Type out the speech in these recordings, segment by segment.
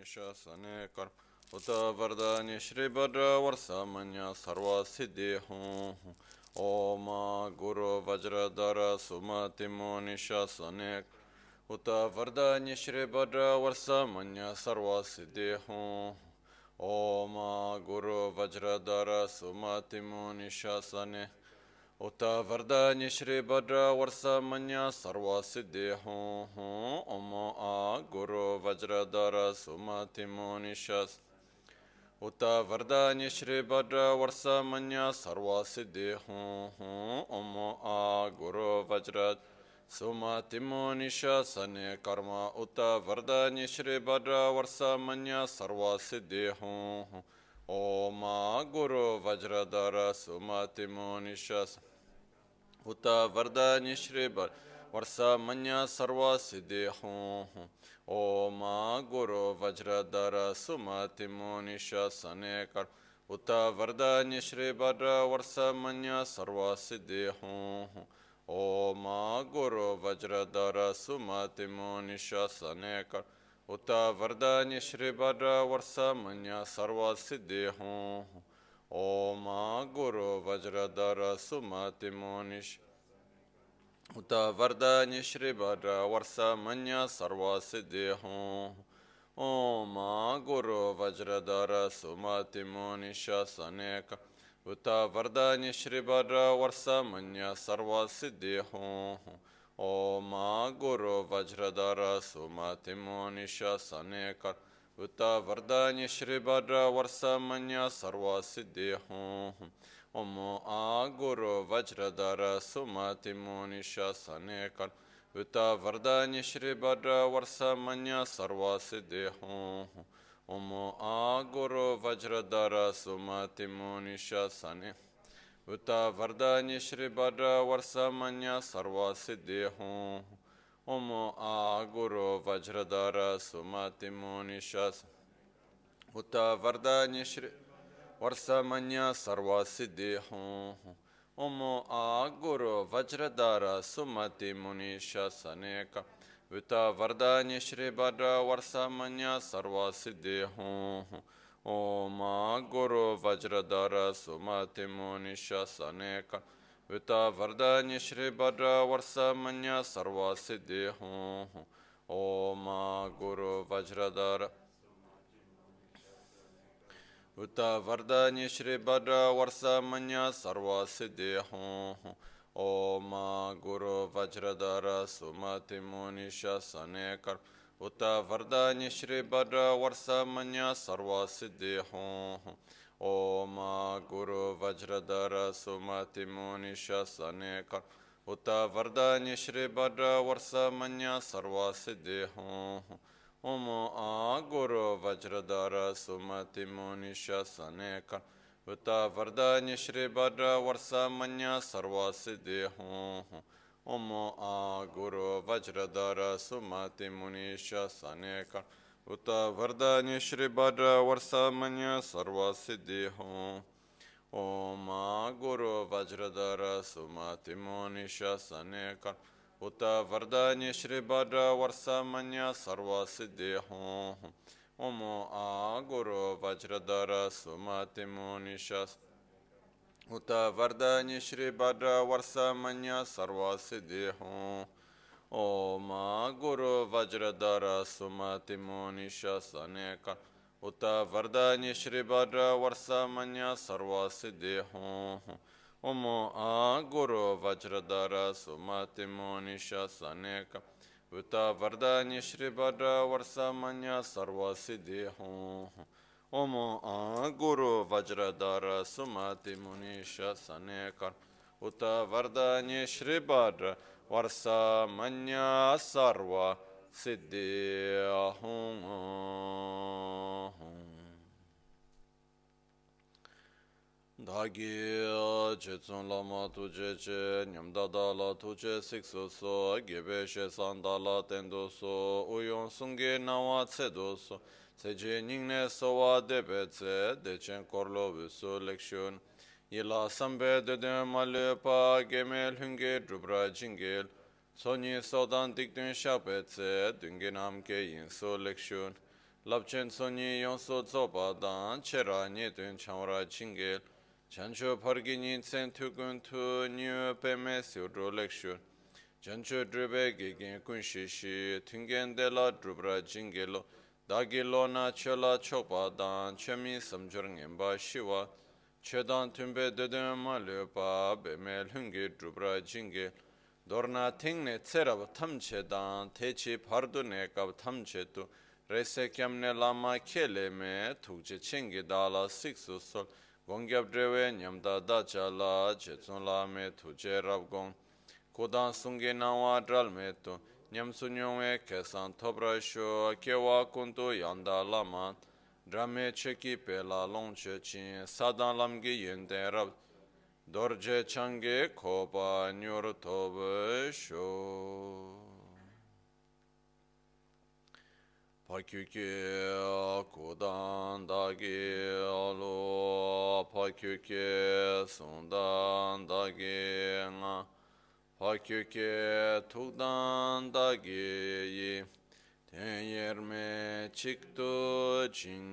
निशासने कर उत वरदान्य श्रीभद्र वर्षमन्य सर्व सिद्धि हूँ ओम गुरु वज्रधर सुमति निशासने उत वरदान्य वर्ष वर्षमन्य सर्व सिद्धि हूँ ओम गुरु वज्रधर सुमति निशासने उता वरदान्य श्री भद्र वर्ष मन्य सर्व सिद्धि हूँ हूँ ओम आ गुरु वज्रधर सुमति मुनिशस उता वरदान्य श्री भद्र वर्ष मन्य सर्व सिद्धि हूँ हूँ ओम आ गुरु वज्र सुमति मोनिष मुनिशने कर्म। उत वरदान्य श्री भद्र वर्ष मन्य सर्व सिद्धि हूँ हूँ ओम गुरु वज्रधर सुमति मुनिशस उत वरदान्य श्री वर्ष मन्य सर्व सिद्धि हूँ ओम गुरु वज्रधर सुमति मुनिश सने कर उत वरदान्य श्री वर वर्ष मन्य सर्व सिद्धि हूँ ओम गुरु वज्रधर सुमति मुनिश सने कर उत वरदान्य श्री वर वर्ष मन्य सर्व सिद्धि हूँ ओम गुरु वज्रधर सुमति मुनिश। उत वरदान्य श्री वर वर्ष मन्य सर्व सिद्धि हूँ। ओम गुरु वज्रधर सुमति मुनिश सनेक। उत वरदान्य श्री वर वर्ष मन्य सर्व सिद्धि हूँ। ओम गुरु वज्रधर सुमति मुनिश सनेक। उत वरदान्य श्री वर वर्ष मन्य सर्व सिद्धि हूँ ओम आ गुरु वज्रधर सुमति मुनिश सने कर उत वरदान्य श्री वर वर्ष मन्य सर्व सिद्धि हूँ ओम आ गुरु वज्रधर सुमति मुनिश सने उत वरदान्य श्री वर वर्ष मन्य सर्व सिद्धि हूँ ओम आ गुरु वज्रधर सुमति मुनिश उत वरदान्य श्री वर्ष मन्य सर्व सिद्धि हूँ ओम आ गुरु वज्रधर सुमति मुनिश सनेक उत वरदान्य श्री वर वर्ष मन्य सर्व सिद्धि हूँ ओम आ गुरु वज्रधर सुमति मुनिश सनेक उत वरदान्य श्री वर वर्ष मन्य सर्व सिद्धि हूँ ओम गुरु वज्रधर उत वरदान्य श्री वर वर्ष मन्य सर्व सिद्धि हूँ ओम गुरु वज्रधर सुमति मुनिश सने कर उत वरदान्य श्री वर वर्ष मन्य सर्व सिद्धि हूँ ओम गुरु वज्रधर सुमति मुनिश सने कर उत वरदान्य श्री वर वर्ष मन्य सर्व सिद्धि हूँ ओम आ गुरु वज्रधर सुमति मुनिश सने कर उत वरदान्य श्री वर वर्ष मन्य सर्व सिद्धि हूँ ओम आ गुरु वज्रधर सुमति मुनिश सने कर उत वरदान्य श्री वर वर्ष मन्य सर्व सिद्धि हूँ ओम आ गुरु वज्रधर सुमति मुनिश सने कर उत वरदान्य श्री वर वर्ष मन्य सर्व सिद्धि हूँ ओम आ गुरु वज्रधर सुमति मुनिश उत वरदान्य श्री वर वर्ष मन्य सर्व सिद्धि हूँ ओम आ गुरु वज्रधर सुमति मुनिश सने कर उत वरदान्य श्री वर वर्ष मन्य सर्व सिद्धि हूँ ओम आ गुरु वज्रधर सुमति मुनिश सनेक उत वरदान्य श्री वर वर्ष मन्य सर्व सिद्धि हूँ ओम आ गुरु वज्रधर सुमति मुनिश सनेक उत वरदान्य श्री वर varsamanya sarva siddhya Dhagi chetsun lama tuje che nyamda dala tuje sikso so gebe she sandala tendo so uyon sunge nawa tsedo so tseje nyingne sowa debe tse dechen korlo visu lekshun Yila sambe dede male pa gemel hunge drupra jingil. Sonyi sodan dikdun shape tse dungi namke yinso lekshun. labchen sonyi yonso tsoba dan chera nyedun chamra jingil. Chancho pargini tsen tukun tu nyu peme siudru lekshun. Chancho drupe gigin kun shishi tungen de la drupra jingilo. Dagi lo na chola chokpa dan chemi samjur ngenpa shiwa. Chedan tümbe dödön ma löpa beme lungi drubra jinge dorna tingne tserab tam chedan techi pardu ne kab tam chetu rese kyamne lama kele me tukje chingi dala siksu sol. Gongyab drewe nyamda dacha la chetsun la me tuje rab gong. Kodan sungi nawa dral me tu. Nyamsu nyongwe kesan tobra shu kewa kuntu yanda lama tu cheki pe la longche chin sadan lamgi yende rab dorje change kopa nyor tobe sho pakyuke kodan dagi alo pakyuke sundan dagi nga. Pakyuke tukdan dagi yi Teyerme çıktı çingelo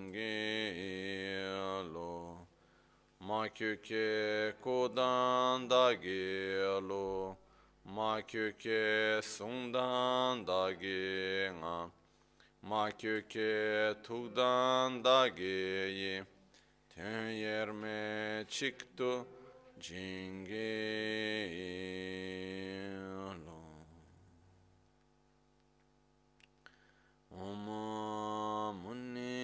Makyuke kodan da gelo Makyuke sundan da gena Makyuke tugdan da geyi. Teyerme çıktı çingelo Om Muni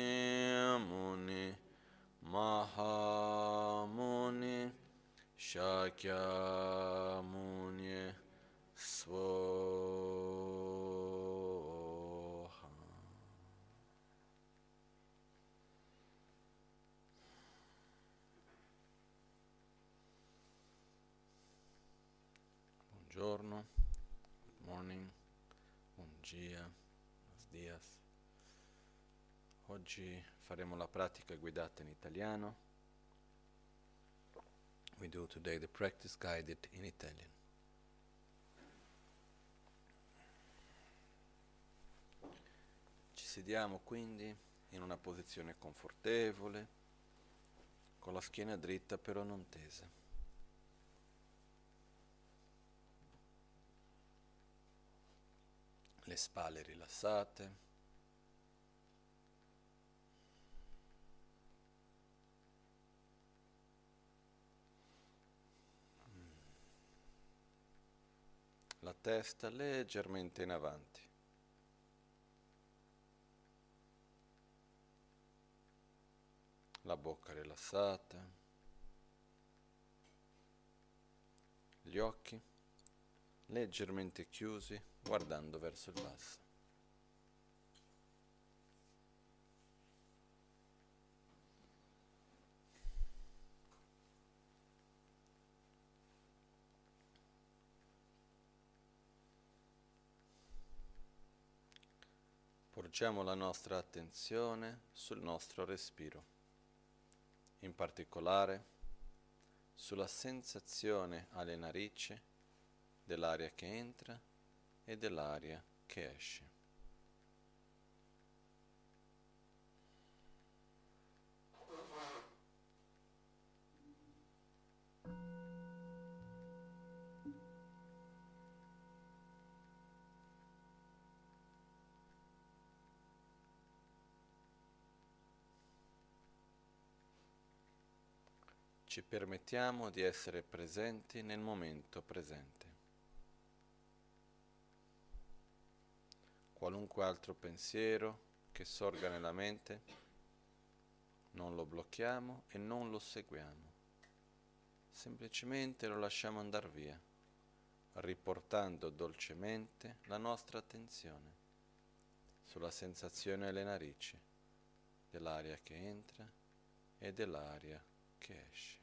Muni Svoha Buongiorno, Oggi faremo la pratica guidata in italiano. We do today the practice guided in Italian. Ci sediamo quindi in una posizione confortevole, con la schiena dritta però non tesa. Le spalle rilassate. la testa leggermente in avanti. La bocca rilassata. Gli occhi leggermente chiusi guardando verso il basso. Porgiamo la nostra attenzione sul nostro respiro, in particolare sulla sensazione alle narici dell'aria che entra e dell'aria che esce. Ci permettiamo di essere presenti nel momento presente. Qualunque altro pensiero che sorga nella mente, non lo blocchiamo e non lo seguiamo. Semplicemente lo lasciamo andare via, riportando dolcemente la nostra attenzione sulla sensazione alle narici dell'aria che entra e dell'aria che esce.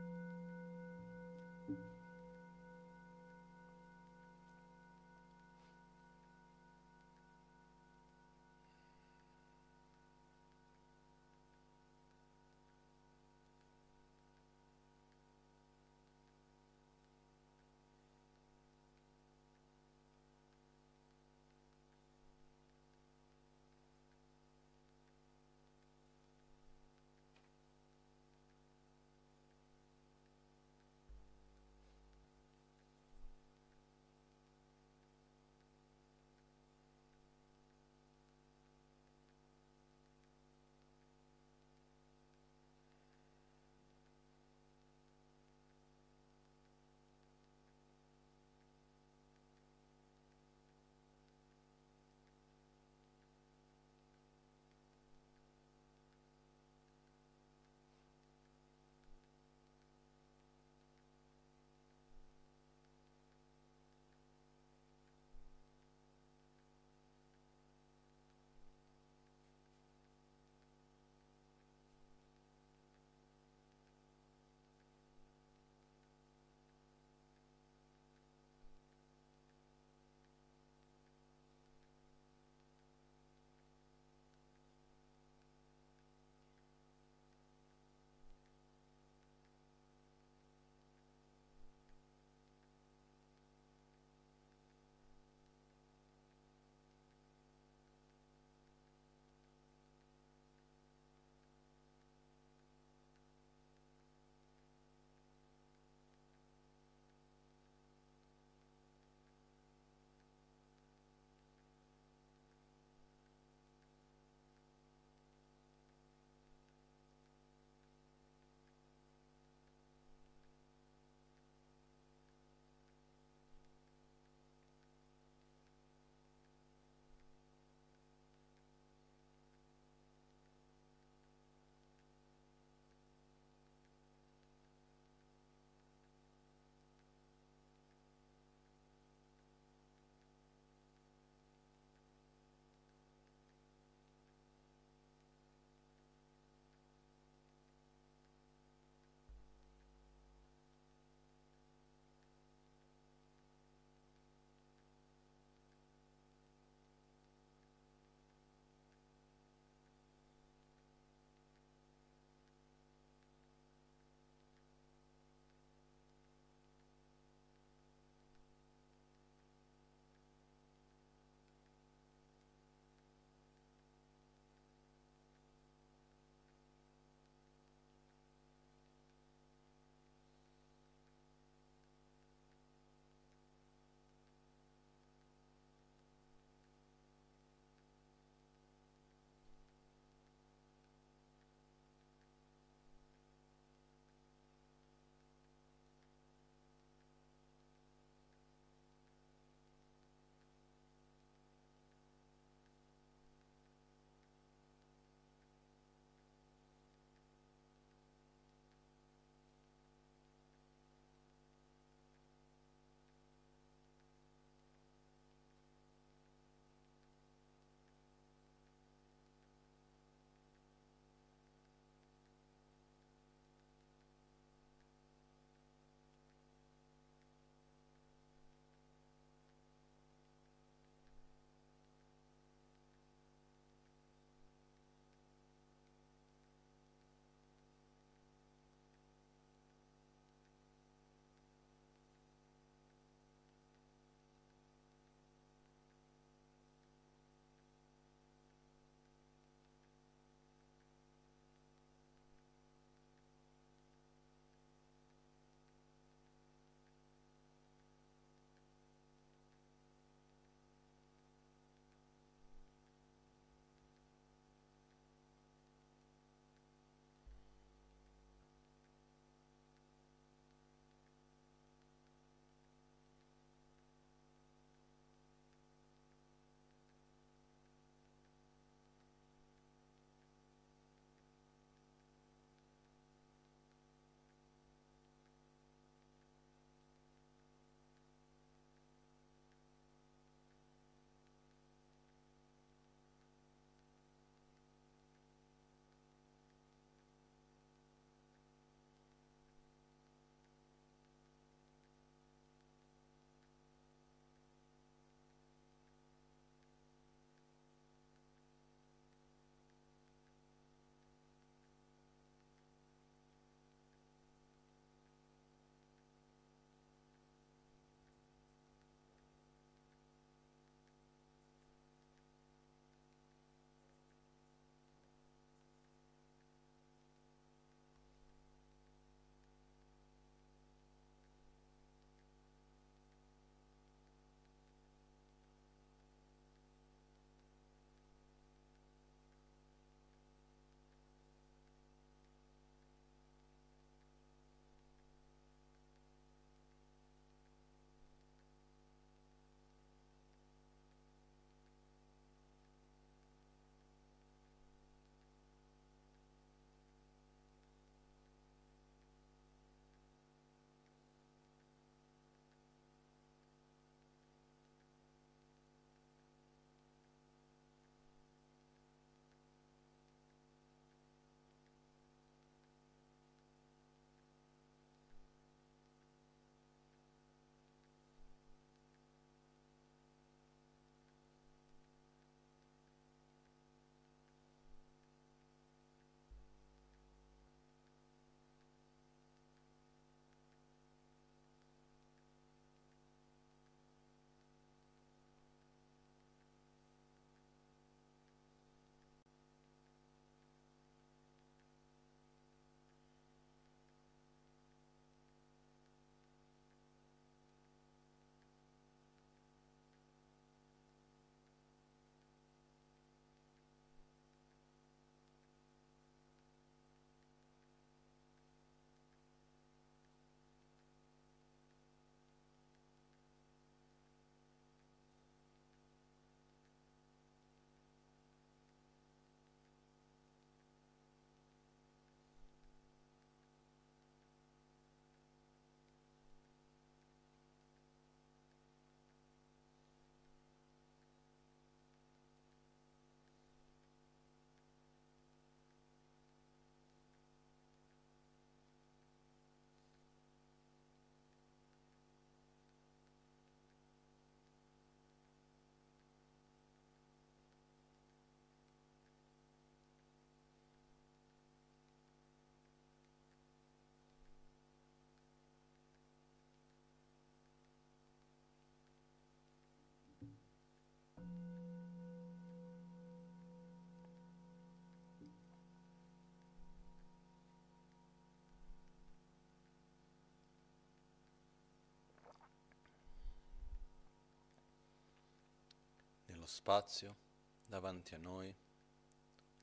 spazio, davanti a noi,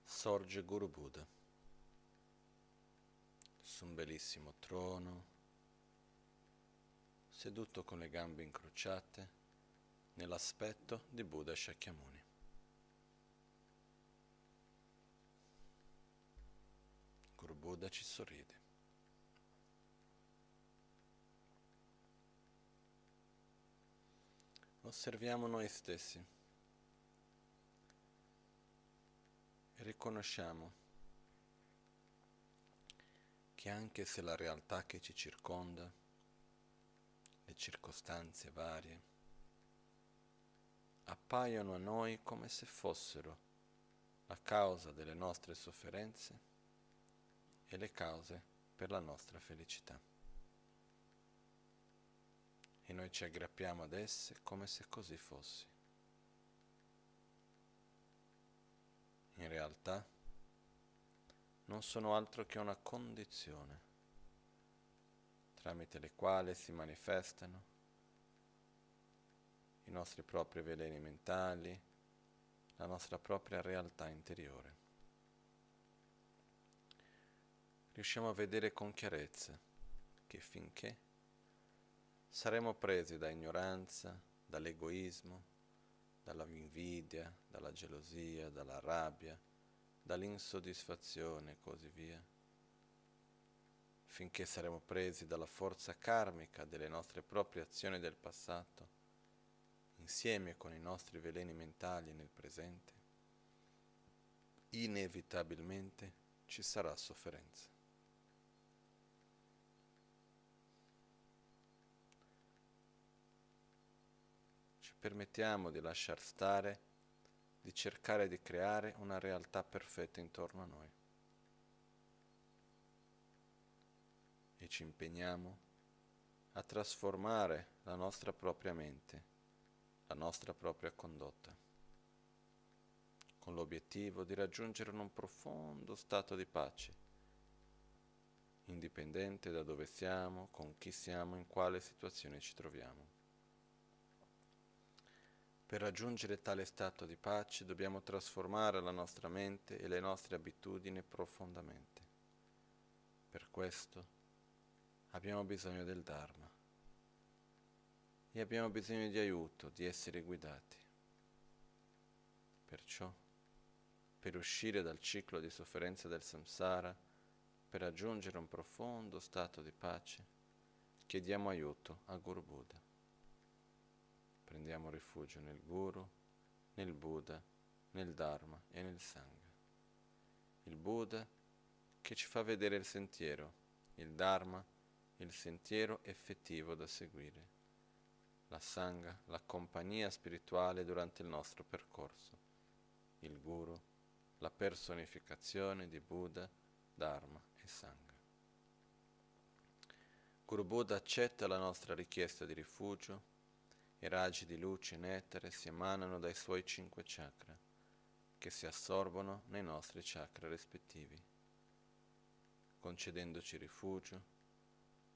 sorge Guru Buddha su un bellissimo trono, seduto con le gambe incrociate nell'aspetto di Buddha Shakyamuni. Guru Buddha ci sorride. Osserviamo noi stessi e riconosciamo che anche se la realtà che ci circonda, le circostanze varie, appaiono a noi come se fossero la causa delle nostre sofferenze e le cause per la nostra felicità. E noi ci aggrappiamo ad esse come se così fosse. In realtà, non sono altro che una condizione tramite le quali si manifestano i nostri propri veleni mentali, la nostra propria realtà interiore. Riusciamo a vedere con chiarezza che finché saremo presi da ignoranza, dall'egoismo, dalla invidia, dalla gelosia, dalla rabbia, dall'insoddisfazione e così via, finché saremo presi dalla forza karmica delle nostre proprie azioni del passato, insieme con i nostri veleni mentali nel presente, inevitabilmente ci sarà sofferenza. Permettiamo di lasciar stare di cercare di creare una realtà perfetta intorno a noi. E ci impegniamo a trasformare la nostra propria mente, la nostra propria condotta, con l'obiettivo di raggiungere un profondo stato di pace, indipendente da dove siamo, con chi siamo, in quale situazione ci troviamo. Per raggiungere tale stato di pace dobbiamo trasformare la nostra mente e le nostre abitudini profondamente. Per questo abbiamo bisogno del Dharma e abbiamo bisogno di aiuto, di essere guidati. Perciò, per uscire dal ciclo di sofferenza del samsara, per raggiungere un profondo stato di pace, chiediamo aiuto a Guru Buddha. Prendiamo rifugio nel Guru, nel Buddha, nel Dharma e nel Sangha. Il Buddha che ci fa vedere il sentiero, il Dharma, il sentiero effettivo da seguire, la Sangha, la compagnia spirituale durante il nostro percorso, il Guru, la personificazione di Buddha, Dharma e Sangha. Guru Buddha accetta la nostra richiesta di rifugio i raggi di luce in etere si emanano dai suoi cinque chakra, che si assorbono nei nostri chakra rispettivi, concedendoci rifugio,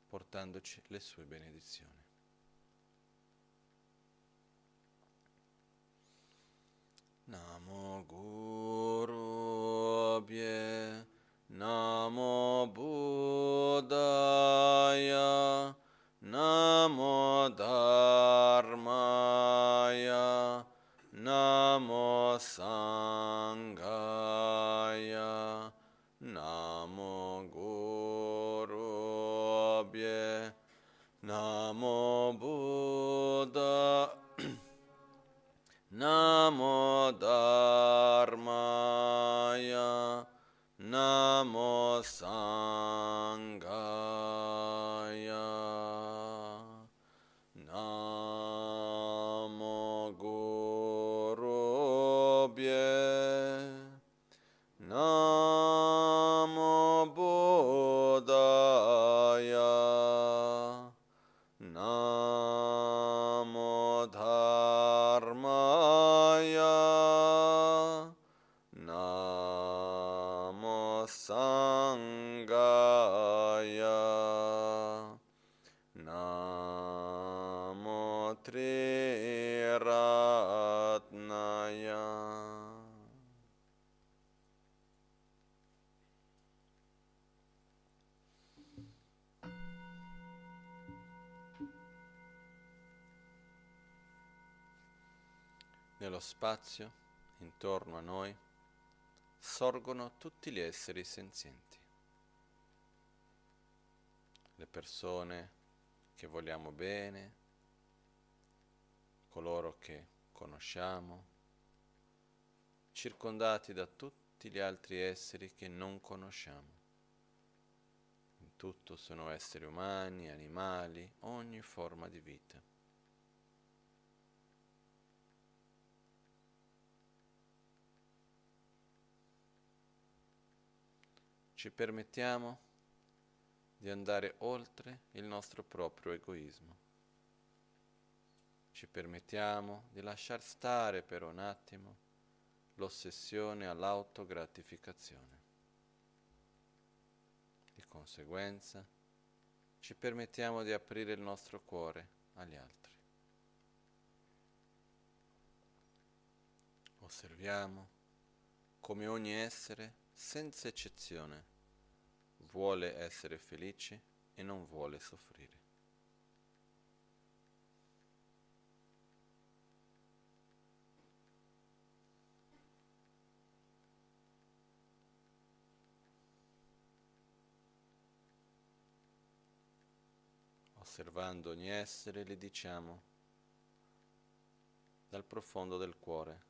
portandoci le sue benedizioni. Namo Guru Bhye Namo Buddhaya Namo Dharmaya Namo Sangaya Namo Gurubhye Namo Buddha Namo Dharmaya Namo Sangaya ratnaya. Nello spazio, intorno a noi, sorgono tutti gli esseri senzienti. Le persone che vogliamo bene, coloro che conosciamo, circondati da tutti gli altri esseri che non conosciamo. In tutto sono esseri umani, animali, ogni forma di vita. ci permettiamo di andare oltre il nostro proprio egoismo. Ci permettiamo di lasciar stare per un attimo l'ossessione all'autogratificazione. Di conseguenza, ci permettiamo di aprire il nostro cuore agli altri. Osserviamo come ogni essere, senza eccezione, vuole essere felice e non vuole soffrire. Osservando ogni essere le diciamo dal profondo del cuore,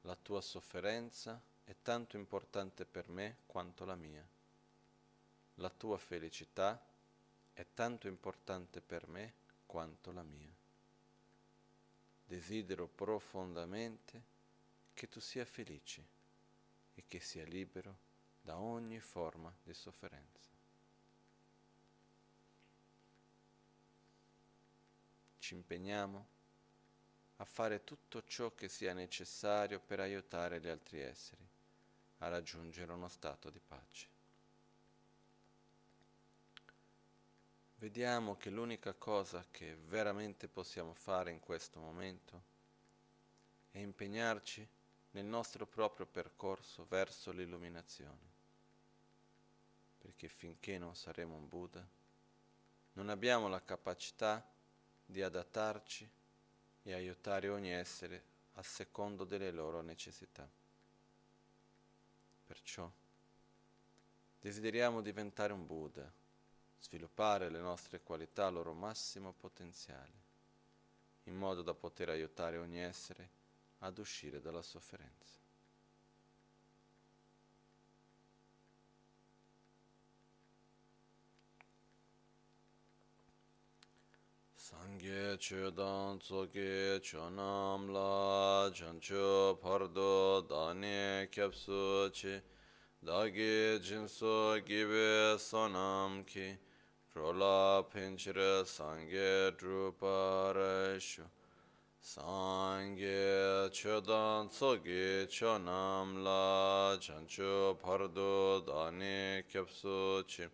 la tua sofferenza è tanto importante per me quanto la mia. La tua felicità è tanto importante per me quanto la mia. Desidero profondamente che tu sia felice e che sia libero da ogni forma di sofferenza. Ci impegniamo a fare tutto ciò che sia necessario per aiutare gli altri esseri a raggiungere uno stato di pace. Vediamo che l'unica cosa che veramente possiamo fare in questo momento è impegnarci nel nostro proprio percorso verso l'illuminazione, perché finché non saremo un Buddha, non abbiamo la capacità di adattarci e aiutare ogni essere a secondo delle loro necessità. Perciò desideriamo diventare un Buddha, sviluppare le nostre qualità al loro massimo potenziale, in modo da poter aiutare ogni essere ad uscire dalla sofferenza. Sangye chodan tsoke chonam la chancho pardo dane kyapsu chi dagi jinso gibe sonam ki rola pinchire sangye druparashu Sangye chodan tsoke chonam la chancho pardo dane kyapsu chi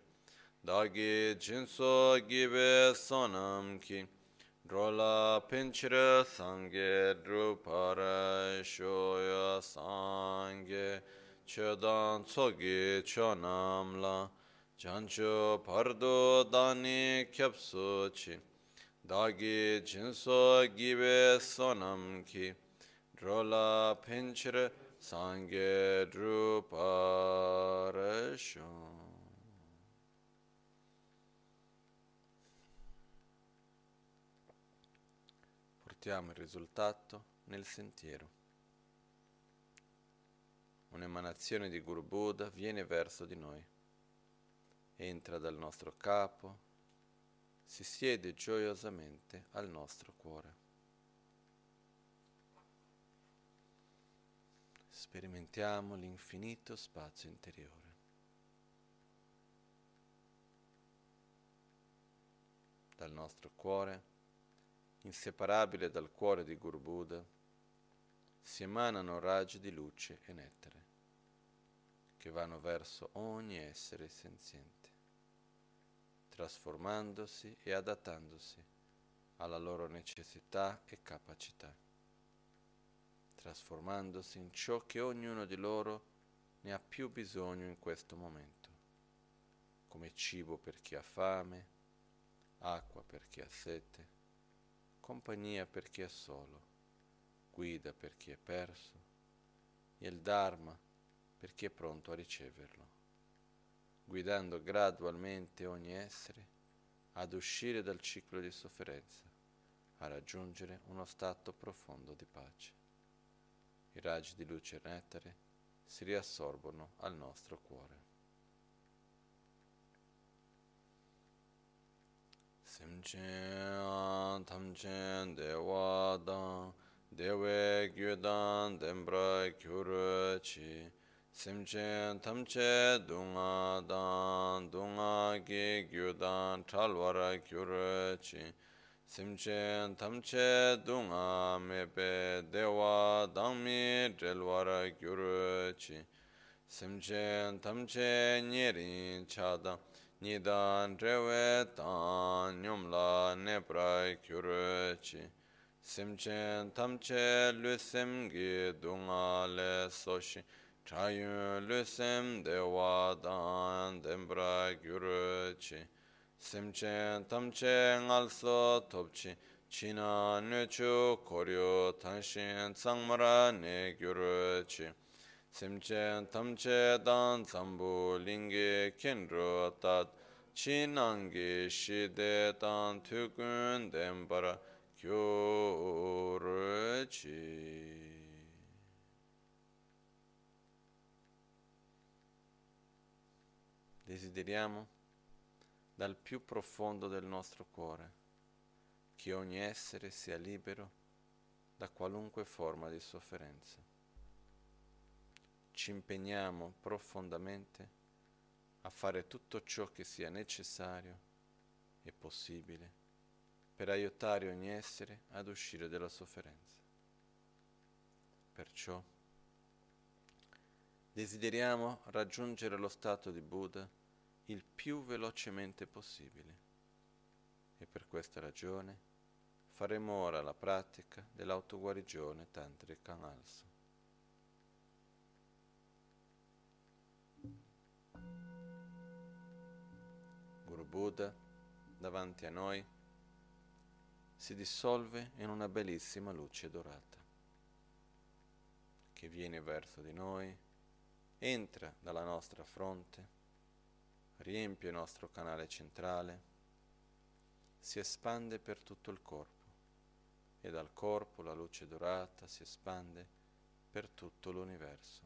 dāgi jinso gibe sonam ki drola pinchira sangye drupara shoya sangye chodan tsogi chonam la jancho pardo dani kyapsu chi dāgi jinso gibe sonam ki drola pinchira sangye drupara shoya portiamo il risultato nel sentiero. Un'emanazione di Guru Buddha viene verso di noi, entra dal nostro capo, si siede gioiosamente al nostro cuore. Sperimentiamo l'infinito spazio interiore. Dal nostro cuore inseparabile dal cuore di Guru Buddha, si emanano raggi di luce e nettare che vanno verso ogni essere senziente, trasformandosi e adattandosi alla loro necessità e capacità, trasformandosi in ciò che ognuno di loro ne ha più bisogno in questo momento, come cibo per chi ha fame, acqua per chi ha sete, compagnia per chi è solo, guida per chi è perso e il Dharma per chi è pronto a riceverlo, guidando gradualmente ogni essere ad uscire dal ciclo di sofferenza, a raggiungere uno stato profondo di pace. I raggi di luce e nettare si riassorbono al nostro cuore. Simchen tamchen dewa dan, dewe gyu dan gyuru chi. Simchen tamche dunga dan, dunga gi gyu dan chalwara gyuru chi. Simchen tamche dunga mepe dewa dangmi chelwara gyuru chi. Simchen tamche nyerin chadang, nidan trewe tan nyumla nepra kyuruchi simchen tamche lusim gi dunga le soshi chayun lusim dewa dan dembra kyuruchi simchen tamche ngalso topchi china nuchu koryo tanshin tsangmara ne kyuruchi chi simchen tamche dan zambu lingi kenro tat chinangi shide dan tukun dembara kyoro chi. Desideriamo dal più profondo del nostro cuore che ogni essere sia libero da qualunque forma di sofferenza. Ci impegniamo profondamente a fare tutto ciò che sia necessario e possibile per aiutare ogni essere ad uscire dalla sofferenza. Perciò desideriamo raggiungere lo stato di Buddha il più velocemente possibile e per questa ragione faremo ora la pratica dell'autoguarigione tantrica also. Buddha davanti a noi si dissolve in una bellissima luce dorata che viene verso di noi, entra dalla nostra fronte, riempie il nostro canale centrale, si espande per tutto il corpo e dal corpo la luce dorata si espande per tutto l'universo.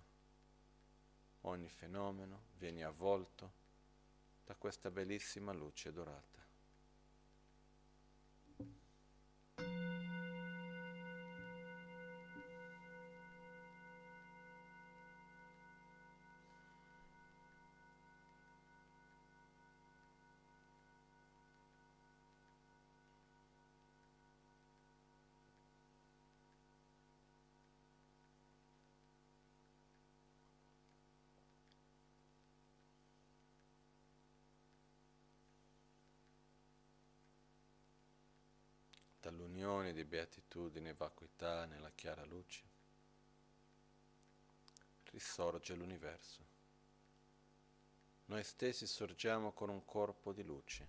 Ogni fenomeno viene avvolto da questa bellissima luce dorata. Dall'unione di beatitudine e vacuità nella chiara luce, risorge l'universo. Noi stessi sorgiamo con un corpo di luce,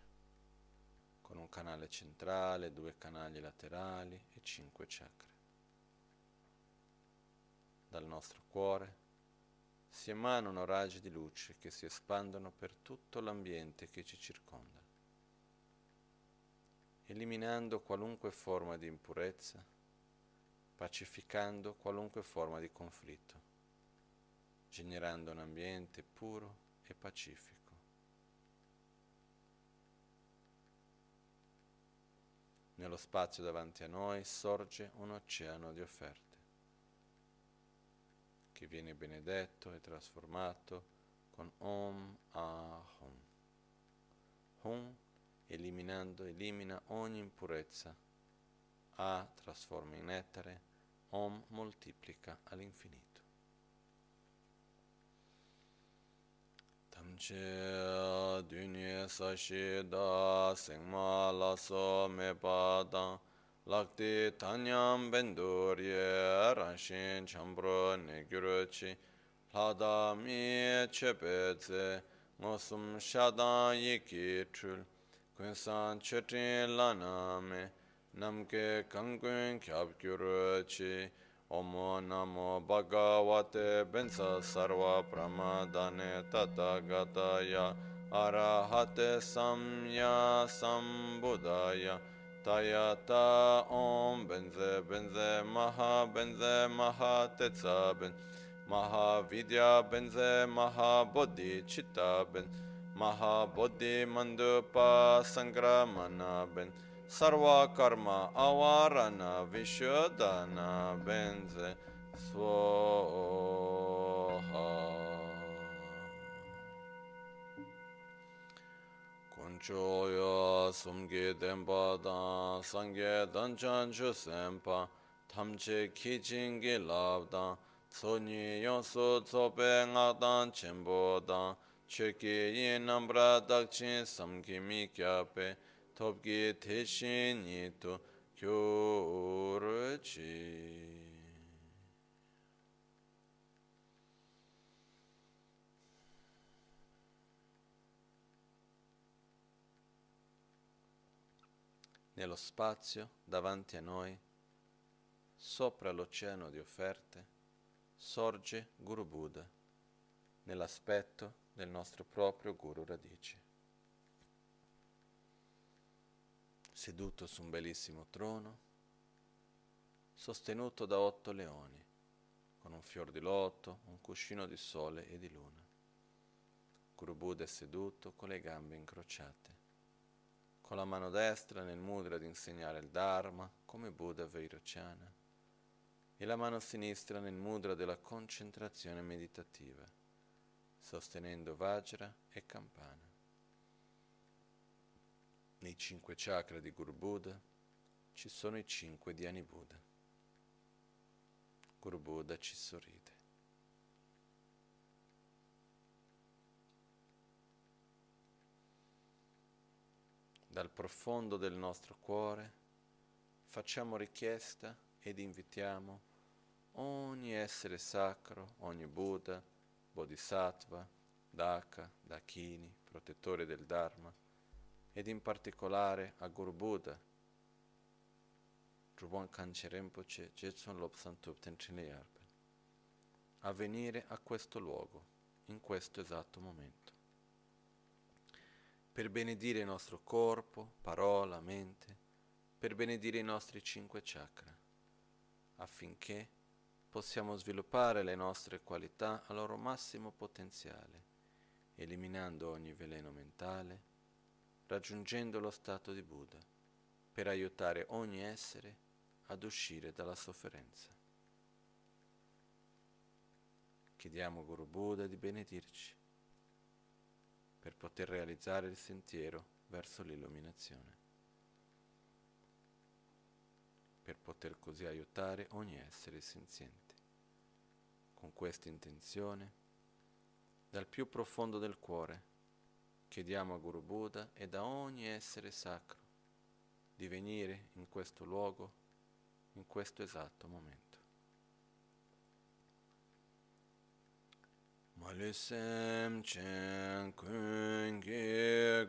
con un canale centrale, due canali laterali e cinque chakra. Dal nostro cuore si emanano raggi di luce che si espandono per tutto l'ambiente che ci circonda eliminando qualunque forma di impurezza, pacificando qualunque forma di conflitto, generando un ambiente puro e pacifico. Nello spazio davanti a noi sorge un oceano di offerte che viene benedetto e trasformato con Om Ahom. Hum eliminando, elimina ogni impurezza. A trasforma in ettare, Om moltiplica all'infinito. Tamche dunye sashi da sengma laso me padang lakti tanyam bendurye ranshin chambro ne gyurochi lada mi chepetse ngosum shadang yiki chul kun san chetin laname namke kankun kyab kyuruchi. Omo namo bhagavate bensa sarva pramadane tatagataya arahate samya sambuddhaya tayata om benze benze maha benze maha tetsa ben. Maha vidya benze maha bodhi chitta benze maha bodhi mandupa sangramana ben sarva karma avarana vishodana benze svoha. Choya sumge denpa dan sangye danchan chu senpa tamche ki chingi lab dan tsonyi yonsu tsope ngak dan chenpo cheki yin nambra dakchin samki mi kyape topki teshin nitu kyuruchi. nello spazio davanti a noi, sopra l'oceano di offerte, sorge Guru Buddha nell'aspetto del nostro proprio Guru Radice. Seduto su un bellissimo trono, sostenuto da otto leoni, con un fior di loto, un cuscino di sole e di luna. Guru Buddha è seduto con le gambe incrociate con la mano destra nel mudra di insegnare il Dharma come Buddha Vairocana e la mano sinistra nel mudra della concentrazione meditativa, sostenendo Vajra e Campana. Nei cinque chakra di Guru Buddha ci sono i cinque Dhyani Buddha. Guru Buddha ci sorride. dal profondo del nostro cuore facciamo richiesta ed invitiamo ogni essere sacro, ogni Buddha, Bodhisattva, Daka, Dakini, protettore del Dharma, ed in particolare a Guru Buddha, Drubon Kanche Rinpoche, Jetsun Lobsan Tupten a venire a questo luogo, in questo esatto momento. Per benedire il nostro corpo, parola, mente, per benedire i nostri cinque chakra, affinché possiamo sviluppare le nostre qualità al loro massimo potenziale, eliminando ogni veleno mentale, raggiungendo lo stato di Buddha, per aiutare ogni essere ad uscire dalla sofferenza. Chiediamo Guru Buddha di benedirci per poter realizzare il sentiero verso l'illuminazione, per poter così aiutare ogni essere senziente. Con questa intenzione, dal più profondo del cuore, chiediamo a Guru Buddha e da ogni essere sacro di venire in questo luogo, in questo esatto momento. Malisem chen kun ge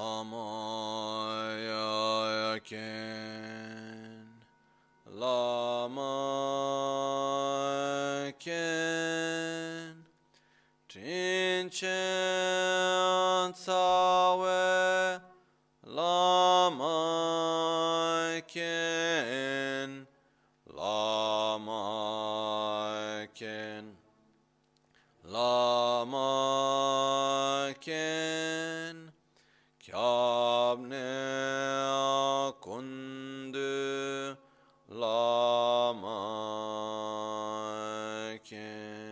Lama Yaken Lama Ken Trinchen can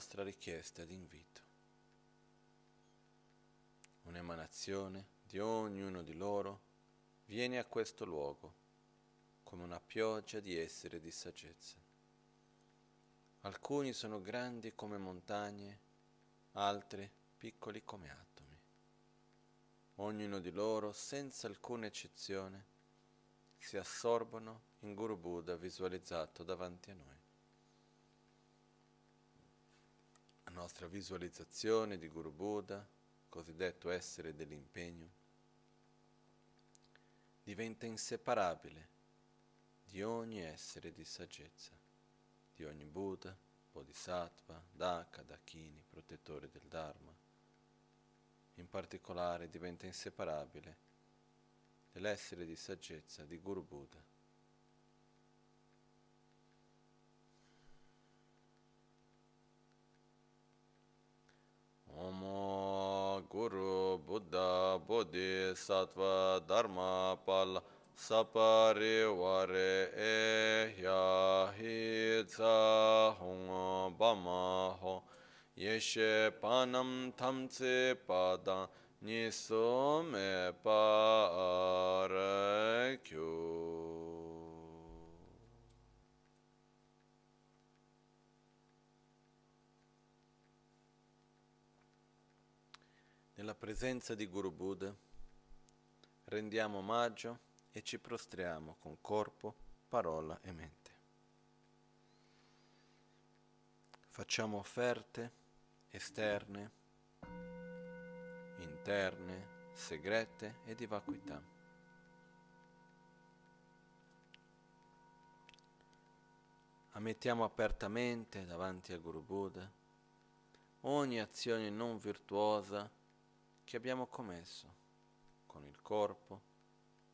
nostra richiesta d'invito. Un'emanazione di ognuno di loro viene a questo luogo come una pioggia di essere di saggezza. Alcuni sono grandi come montagne, altri piccoli come atomi. Ognuno di loro, senza alcuna eccezione, si assorbono in Guru Buddha visualizzato davanti a noi. La nostra visualizzazione di Guru Buddha, cosiddetto essere dell'impegno, diventa inseparabile di ogni essere di saggezza, di ogni Buddha, Bodhisattva, Daka, Dakini, protettore del Dharma. In particolare diventa inseparabile dell'essere di saggezza di Guru Buddha. Om Guru Buddha Bodhisattva Dharma Pala Saparivare Ehya Hitsa Hong Bama Ho Yeshe Panam Tamtse Padang Niso Me Parakyo Nella presenza di Guru Buddha rendiamo omaggio e ci prostriamo con corpo, parola e mente. Facciamo offerte esterne, interne, segrete e di vacuità. Ammettiamo apertamente davanti a Guru Buddha ogni azione non virtuosa che abbiamo commesso con il corpo,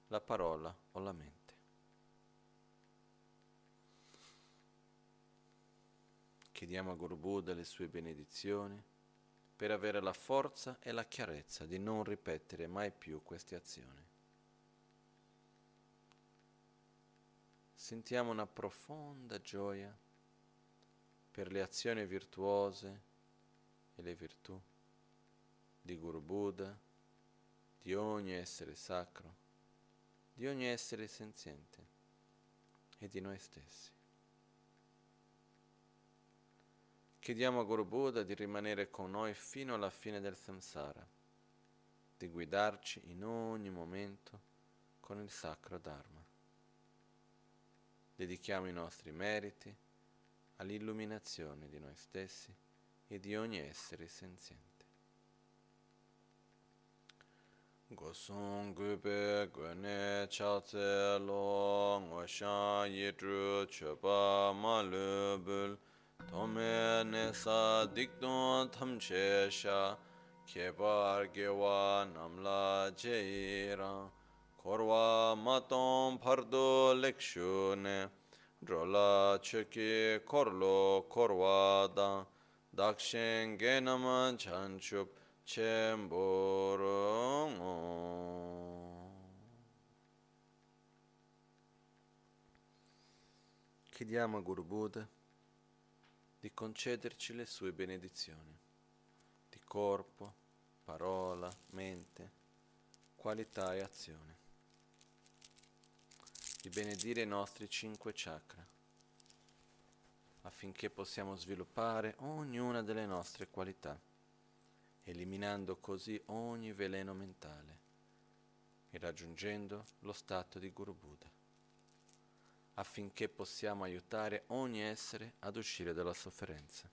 la parola o la mente. Chiediamo a Guru Buddha le sue benedizioni per avere la forza e la chiarezza di non ripetere mai più queste azioni. Sentiamo una profonda gioia per le azioni virtuose e le virtù di Guru Buddha, di ogni essere sacro, di ogni essere senziente e di noi stessi. Chiediamo a Guru Buddha di rimanere con noi fino alla fine del samsara, di guidarci in ogni momento con il sacro Dharma. Dedichiamo i nostri meriti all'illuminazione di noi stessi e di ogni essere senziente. Gosung gube gwene chatse lo ngosha yidru choba ma lubul tome nesa dikdun tamche sha kebar gewa namla jeira korwa maton pardo lekshune drola cheki korlo korwa da dakshen genaman chanchup Chiediamo a Guru Buddha di concederci le sue benedizioni di corpo, parola, mente, qualità e azione, di benedire i nostri cinque chakra affinché possiamo sviluppare ognuna delle nostre qualità eliminando così ogni veleno mentale e raggiungendo lo stato di Guru Buddha, affinché possiamo aiutare ogni essere ad uscire dalla sofferenza.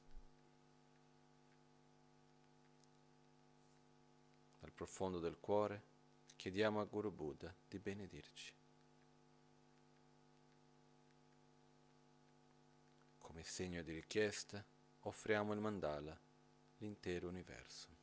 Dal profondo del cuore chiediamo a Guru Buddha di benedirci. Come segno di richiesta offriamo il mandala, l'intero universo.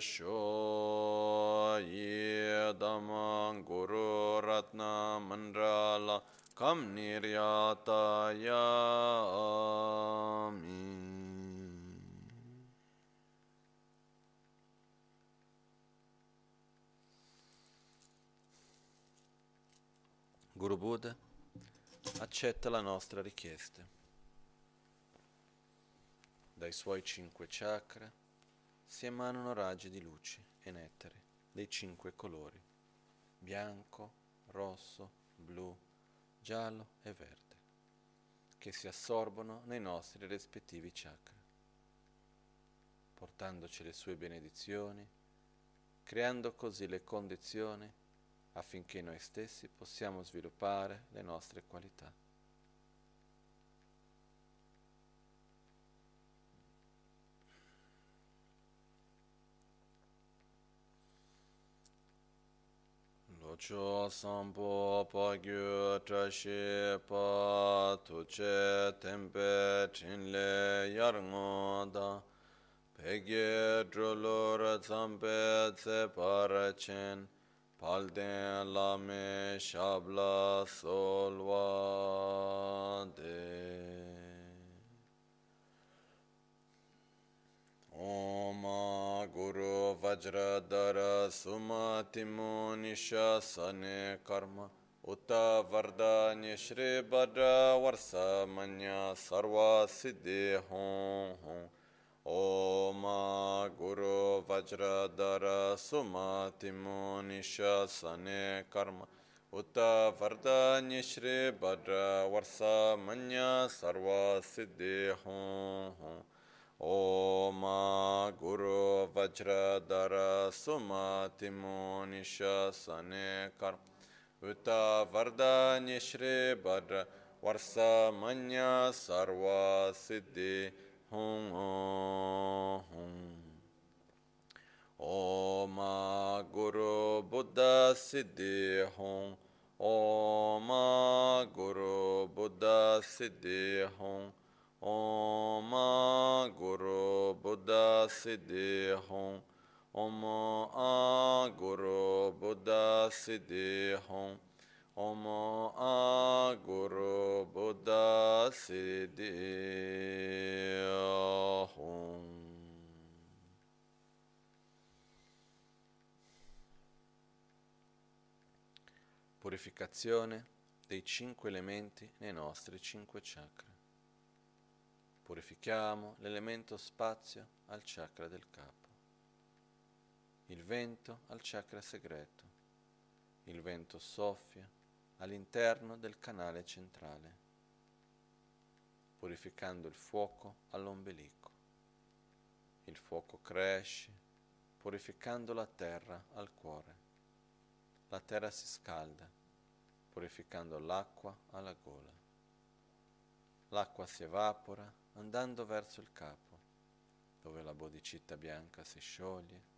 sho ye damang guru ratna mandrala kam niryataya amin Guru accetta la nostra richiesta. Dai suoi cinque chakra si emanano raggi di luce e nettare dei cinque colori, bianco, rosso, blu, giallo e verde, che si assorbono nei nostri rispettivi chakra, portandoci le sue benedizioni, creando così le condizioni affinché noi stessi possiamo sviluppare le nostre qualità. Ucho sampo pagyo trashe pa tuche tempe chinle yarngoda Pegye drolor tsampe tse parachen Palden lame shabla solwa de. ओम गुरु वज्रधर सुमतिमो निशासने कर्म उत वरदान्य श्री भद्र वर्ष मन्य सर्व सिद्धि हों हों ओम गुरु वज्रधर सुमतिमो निशासने कर्म उत वरदान्य श्री भद्र वर्ष मन्य सर्व सिद्धि हों हों ओम गुरु वज्रधर सुमतिमो निशने कर्म उत वरदान्य श्री भद्र वर्ष मन्य सर्व सिद्धि हूँ ओम गुरु बुद्ध सिद्धि हूँ ओम गुरु बुद्ध सिद्धि हूँ ओम गुरु बुद्ध सिद्धि हों ओम आ गुरु बुद्ध सिद्धि हों Omo A Guru Buddha Siddhi Om. Purificazione dei cinque elementi nei nostri cinque chakra. Purifichiamo l'elemento spazio al chakra del capo, il vento al chakra segreto, il vento soffia all'interno del canale centrale, purificando il fuoco all'ombelico. Il fuoco cresce, purificando la terra al cuore. La terra si scalda, purificando l'acqua alla gola. L'acqua si evapora andando verso il capo, dove la bodicita bianca si scioglie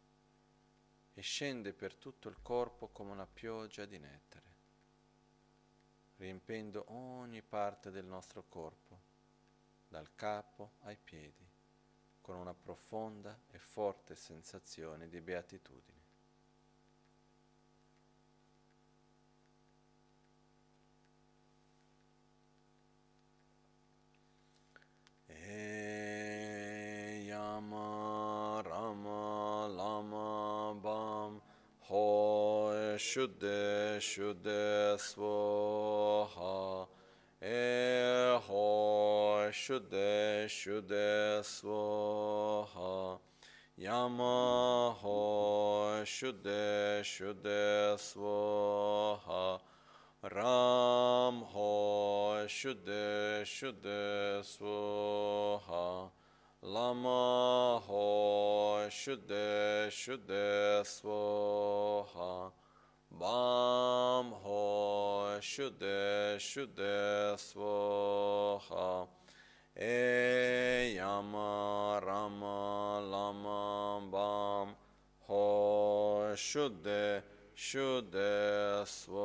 e scende per tutto il corpo come una pioggia di nettare riempendo ogni parte del nostro corpo, dal capo ai piedi, con una profonda e forte sensazione di beatitudine. Ram, Rama Lama Bam Hoy Shuddhe Shuddhe Swaha E Hoy Shuddhe Shuddhe Swaha Yama Hoy Shuddhe Shuddhe Swaha Ram Hoy Shuddhe Shuddhe Swaha Lama Ho Shuddhe Shuddhe Swaha. Bam ho shuddhe shuddhe swaha. E yama rama lama bam ho shuddhe shuddhe swaha.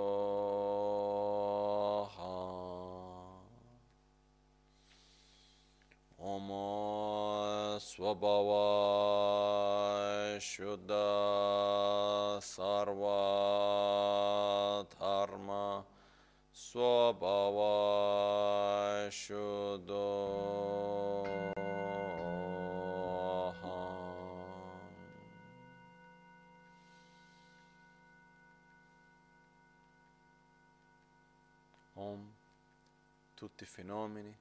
Om Shuddha Sarva Dharma Swabhava Shuddha Om. Tutti i fenomeni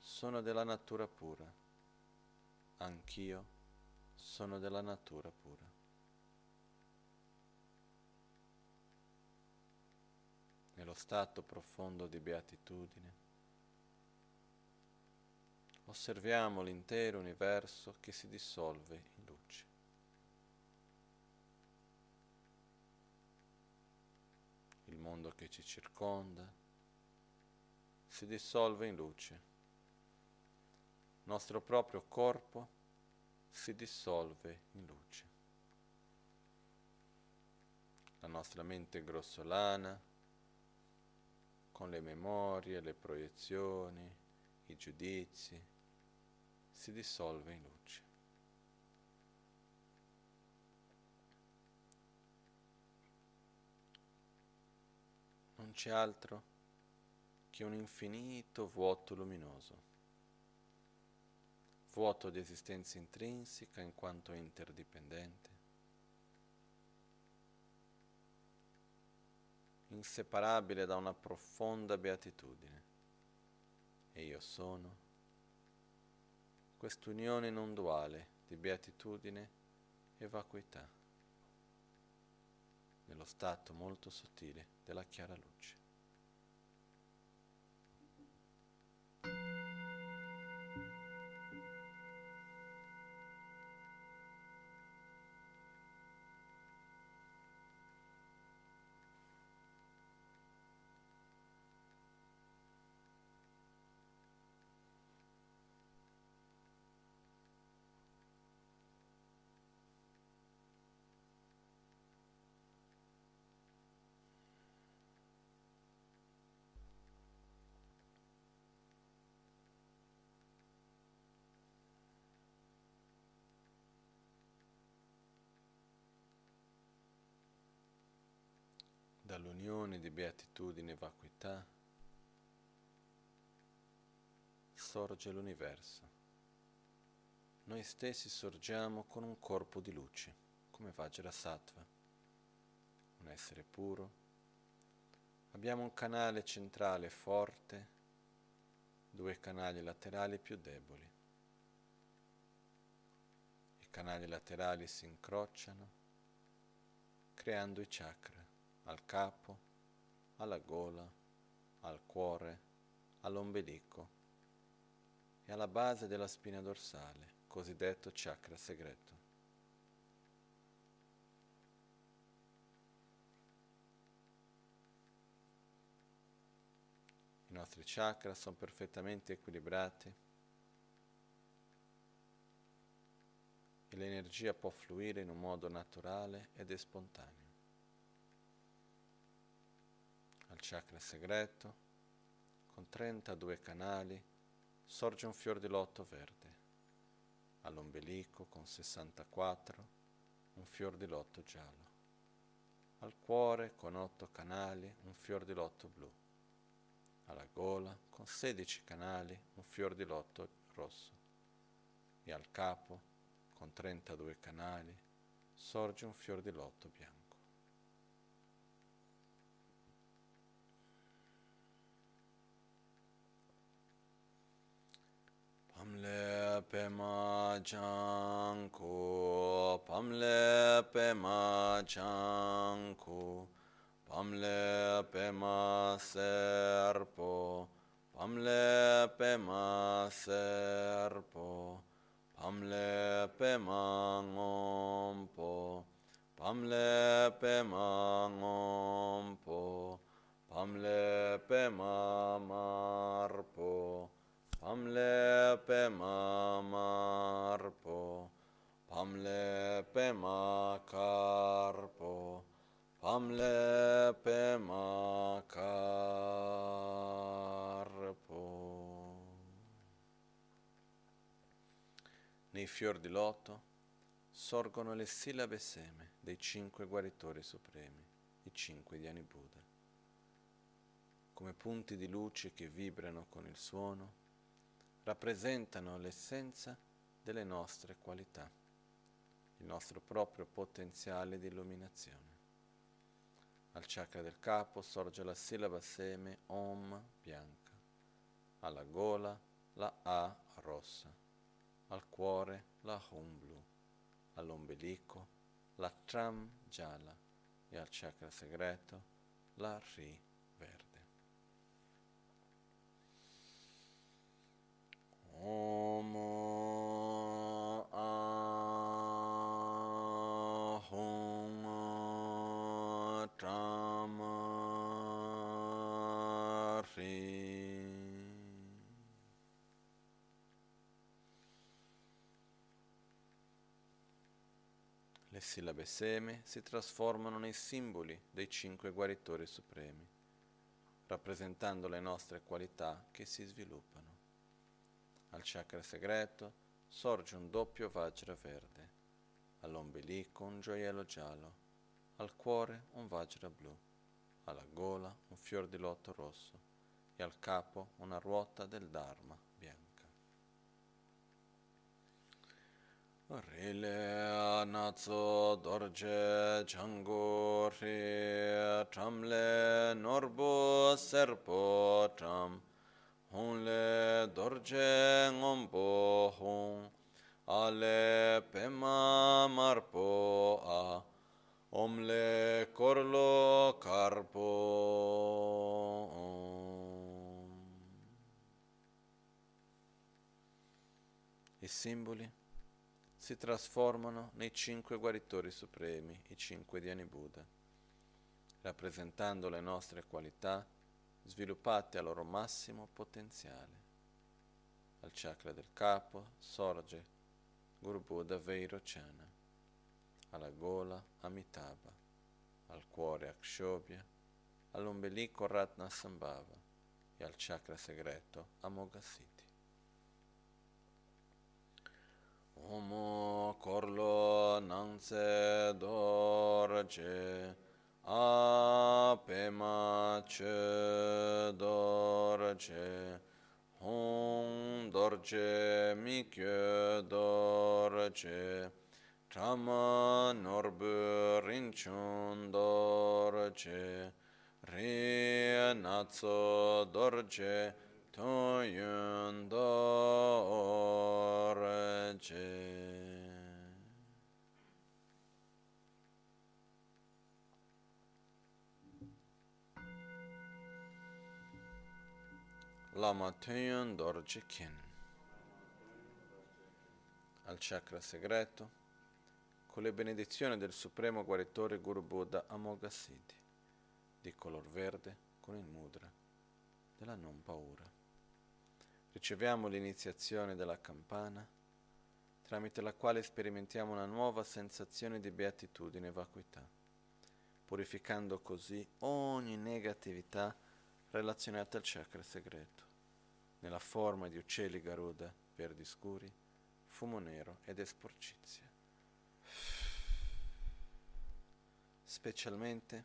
sono della natura pura, anch'io sono della natura pura. Nello stato profondo di beatitudine, osserviamo l'intero universo che si dissolve in luce. Il mondo che ci circonda si dissolve in luce nostro proprio corpo si dissolve in luce. La nostra mente grossolana, con le memorie, le proiezioni, i giudizi, si dissolve in luce. Non c'è altro che un infinito vuoto luminoso vuoto di esistenza intrinseca in quanto interdipendente, inseparabile da una profonda beatitudine. E io sono quest'unione non duale di beatitudine e vacuità, nello stato molto sottile della chiara luce. All'unione di beatitudine e vacuità, sorge l'universo. Noi stessi sorgiamo con un corpo di luce, come Vajrasattva, un essere puro. Abbiamo un canale centrale forte, due canali laterali più deboli. I canali laterali si incrociano creando i chakra al capo, alla gola, al cuore, all'ombelico e alla base della spina dorsale, cosiddetto chakra segreto. I nostri chakra sono perfettamente equilibrati e l'energia può fluire in un modo naturale ed spontaneo. Al chakra segreto, con 32 canali, sorge un fior di lotto verde. All'ombelico, con 64, un fior di lotto giallo. Al cuore, con 8 canali, un fior di lotto blu. Alla gola, con 16 canali, un fior di lotto rosso. E al capo, con 32 canali, sorge un fior di lotto bianco. Pamle pema janku, pamle pema janku, pamle pema serpo, pamle pema serpo. Pamle pe mangompo, pamle pe mangompo, pamle pe mamarpo, pamle pe mamarpo, pamle pe macarpo, pamle pe macarpo. Nei fior di loto sorgono le sillabe seme dei cinque guaritori supremi, i cinque Dhyani Buddha. Come punti di luce che vibrano con il suono, rappresentano l'essenza delle nostre qualità, il nostro proprio potenziale di illuminazione. Al chakra del capo sorge la sillaba seme Om bianca, alla gola la A rossa al cuore la Hum blu, all'ombelico la Tram gialla e al chakra segreto la Ri verde. Om Ahum Tram Ri Le sillabe seme si trasformano nei simboli dei cinque guaritori supremi, rappresentando le nostre qualità che si sviluppano. Al chakra segreto sorge un doppio vajra verde, all'ombelico un gioiello giallo, al cuore un vajra blu, alla gola un fior di lotto rosso e al capo una ruota del Dharma bianca. Rile natso dorje chango ri tramle norbo serpo tram honle dorje ngombo hong ale pema marpo a omle korlo karpo I simboli si trasformano nei cinque guaritori supremi, i cinque Dhyani Buddha, rappresentando le nostre qualità sviluppate al loro massimo potenziale. Al chakra del capo sorge Guru Buddha alla gola Amitabha, al cuore Akshobhya, all'ombelico Ratna Sambhava e al chakra segreto Amoghasiddhi. Omo korlo nangse dorje Apema che dorje Hong dorje mikyo dorje Trama norbu rinchun dorje Ri natso dorje Toyun dorje Lama Tön Dorje Kin al chakra segreto con le benedizioni del supremo guaritore Guru Buddha Amoghasiddhi di color verde con il mudra della non paura. Riceviamo l'iniziazione della campana tramite la quale sperimentiamo una nuova sensazione di beatitudine e vacuità, purificando così ogni negatività relazionata al chakra segreto nella forma di uccelli garuda verdi scuri, fumo nero ed esporcizia. Specialmente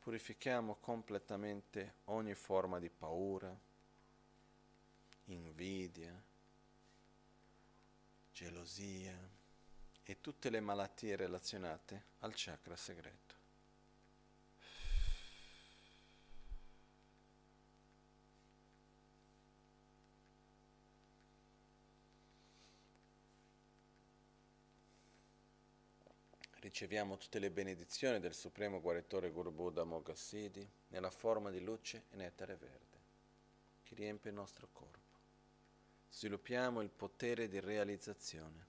purifichiamo completamente ogni forma di paura, invidia, gelosia e tutte le malattie relazionate al chakra segreto. Riceviamo tutte le benedizioni del Supremo Guaritore Guru Buddha Mogassidi nella forma di luce e nettare verde che riempie il nostro corpo. Sviluppiamo il potere di realizzazione,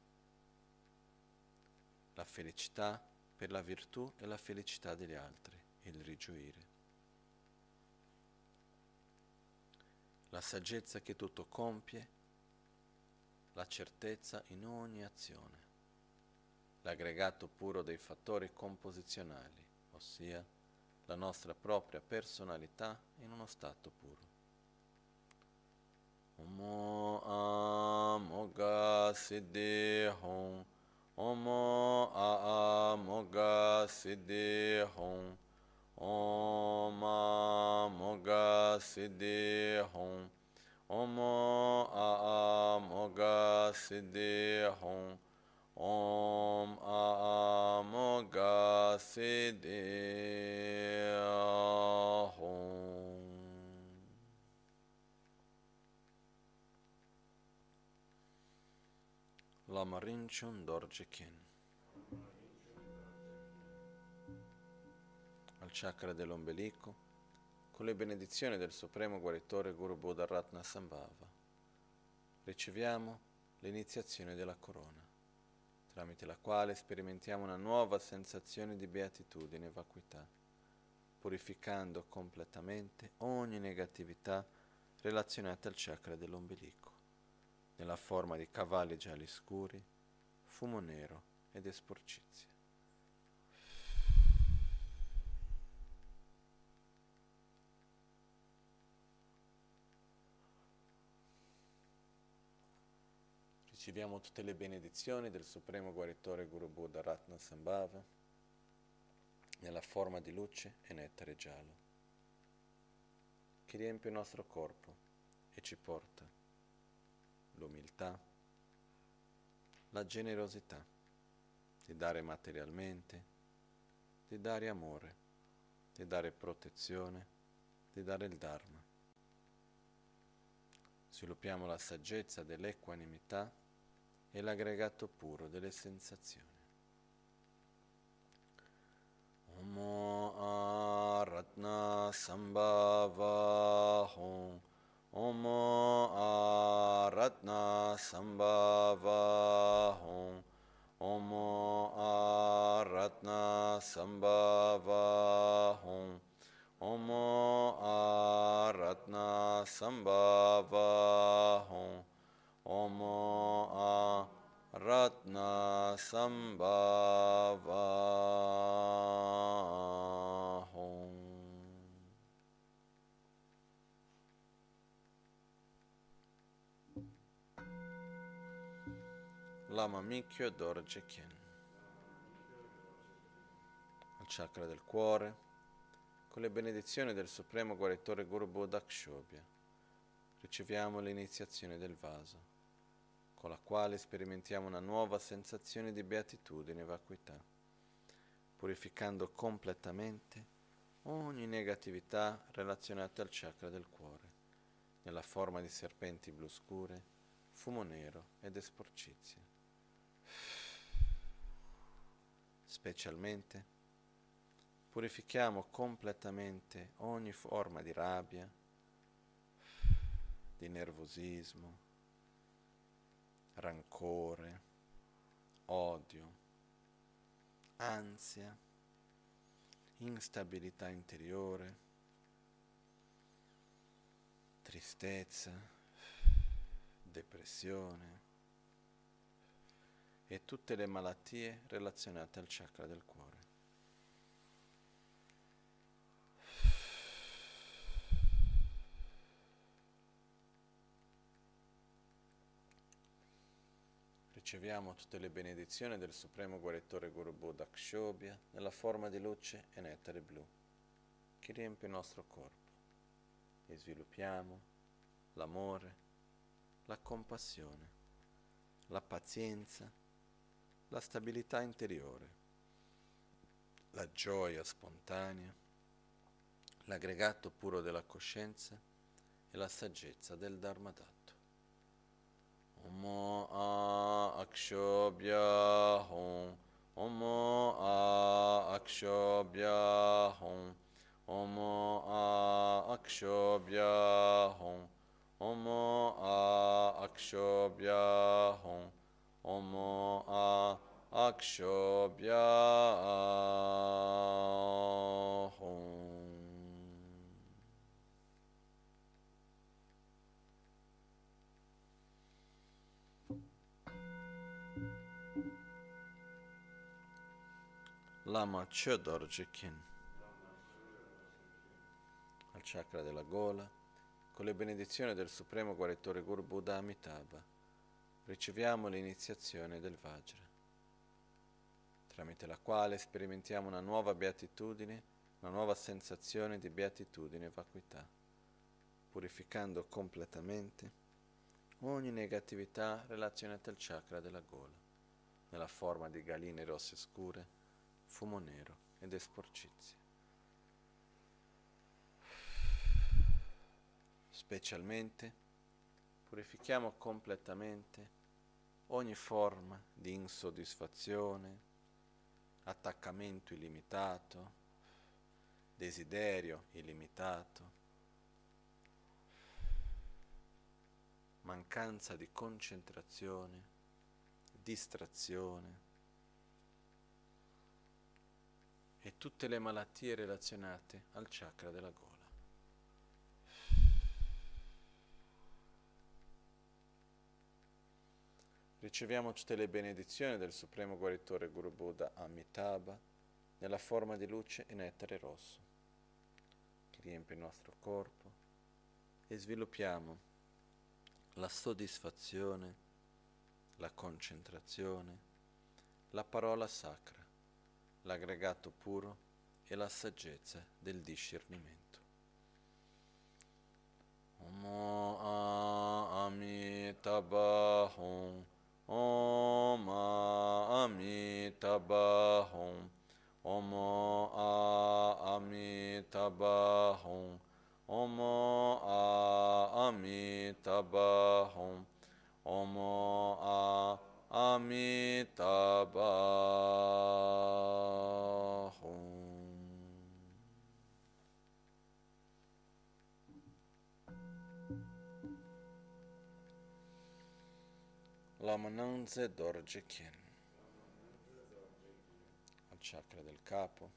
la felicità per la virtù e la felicità degli altri, il rigioire. La saggezza che tutto compie, la certezza in ogni azione l'aggregato puro dei fattori composizionali, ossia la nostra propria personalità in uno stato puro. Omo amoga siddhi hong Omo amoga siddhi hong Om amoga siddhi hong Omo amoga siddhi hong Om Amoga Siddhi Om. Lama Dorje Kin. Al chakra dell'ombelico, con le benedizioni del Supremo Guaritore Guru Buddha Ratna Sambhava, riceviamo l'iniziazione della corona tramite la quale sperimentiamo una nuova sensazione di beatitudine e vacuità, purificando completamente ogni negatività relazionata al chakra dell'ombelico, nella forma di cavalli gialli scuri, fumo nero ed esporcizia. Riceviamo tutte le benedizioni del Supremo Guaritore Guru Buddha Ratna Sambhava nella forma di luce e nettare giallo, che riempie il nostro corpo e ci porta l'umiltà, la generosità di dare materialmente, di dare amore, di dare protezione, di dare il Dharma. Sviluppiamo la saggezza dell'equanimità e l'aggregato puro delle sensazioni. Omo Aratna Sambhava Hom Omo Aratna Sambhava Hom Omo Aratna Sambhava Hom Omo Aratna Sambhava Hom Omo A Ratna Sambhava Lama Mikyo Dorje Kien. Al chakra del cuore, con le benedizioni del Supremo Guaritore Guru Buddha Kshobhya, riceviamo l'iniziazione del vaso, con la quale sperimentiamo una nuova sensazione di beatitudine e vacuità, purificando completamente ogni negatività relazionata al chakra del cuore, nella forma di serpenti blu scure, fumo nero ed esporcizia. Specialmente purifichiamo completamente ogni forma di rabbia, di nervosismo, rancore, odio, ansia, instabilità interiore, tristezza, depressione e tutte le malattie relazionate al chakra del cuore. Riceviamo tutte le benedizioni del Supremo Guaritore Guru Buddha Kshobhya nella forma di luce e nettare blu che riempie il nostro corpo e sviluppiamo l'amore, la compassione, la pazienza, la stabilità interiore, la gioia spontanea, l'aggregato puro della coscienza e la saggezza del Dharmadata. Omo a akshobhya hum. Omo a akshobhya hum. Omo a akshobhya hum. Omo a akshobhya hum. Omo a akshobhya Lama Chodorjekin. Al chakra della gola, con le benedizioni del Supremo Guaritore Guru Buddha Amitabha, riceviamo l'iniziazione del Vajra, tramite la quale sperimentiamo una nuova beatitudine, una nuova sensazione di beatitudine e vacuità, purificando completamente ogni negatività relazionata al chakra della gola, nella forma di galline rosse scure, fumo nero ed esporcizia. Specialmente purifichiamo completamente ogni forma di insoddisfazione, attaccamento illimitato, desiderio illimitato, mancanza di concentrazione, distrazione, e tutte le malattie relazionate al chakra della gola. Riceviamo tutte le benedizioni del Supremo Guaritore Guru Buddha Amitabha nella forma di luce e nettare rosso che riempie il nostro corpo e sviluppiamo la soddisfazione, la concentrazione, la parola sacra l'aggregato puro e la saggezza del discernimento. Om Amitabham Om Amitabham Om Amitabham Om Amitabham Om Amitabham Lamananze Dorje Kien al chakra del capo.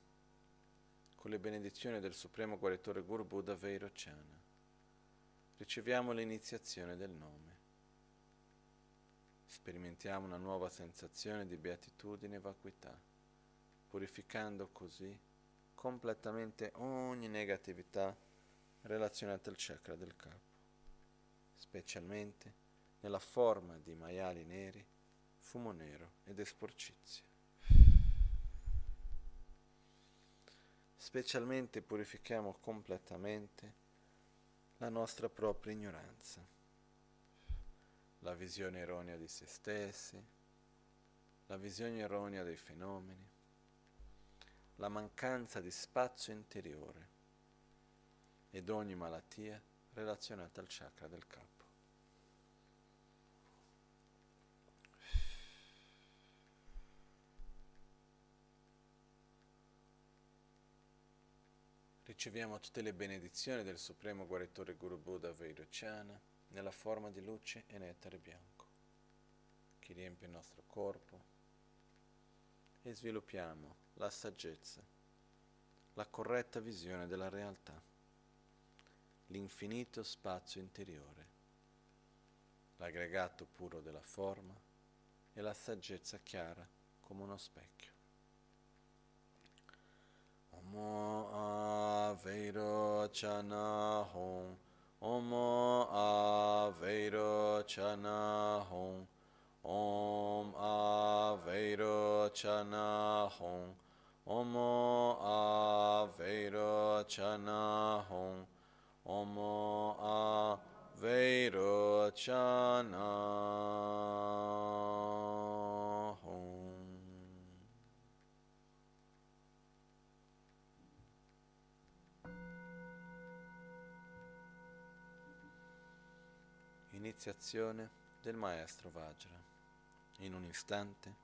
Con le benedizioni del Supremo Guaritore Guru Buddha Veirocana riceviamo l'iniziazione del nome sperimentiamo una nuova sensazione di beatitudine e vacuità purificando così completamente ogni negatività relazionata al chakra del capo specialmente nella forma di maiali neri, fumo nero ed esporcizia. specialmente purifichiamo completamente la nostra propria ignoranza, la visione erronea di se stessi, la visione erronea dei fenomeni, la mancanza di spazio interiore ed ogni malattia relazionata al chakra del capo. Riceviamo tutte le benedizioni del Supremo Guaritore Guru Buddha Vairocana nella forma di luce e nettare bianco che riempie il nostro corpo e sviluppiamo la saggezza, la corretta visione della realtà, l'infinito spazio interiore, l'aggregato puro della forma e la saggezza chiara come uno specchio. Aveiro Chana Hong Om Aveiro Chana Hong Om Aveiro Chana Hong Om Aveiro Chana Hong Om Aveiro Chana iniziazione del maestro Vajra. In un istante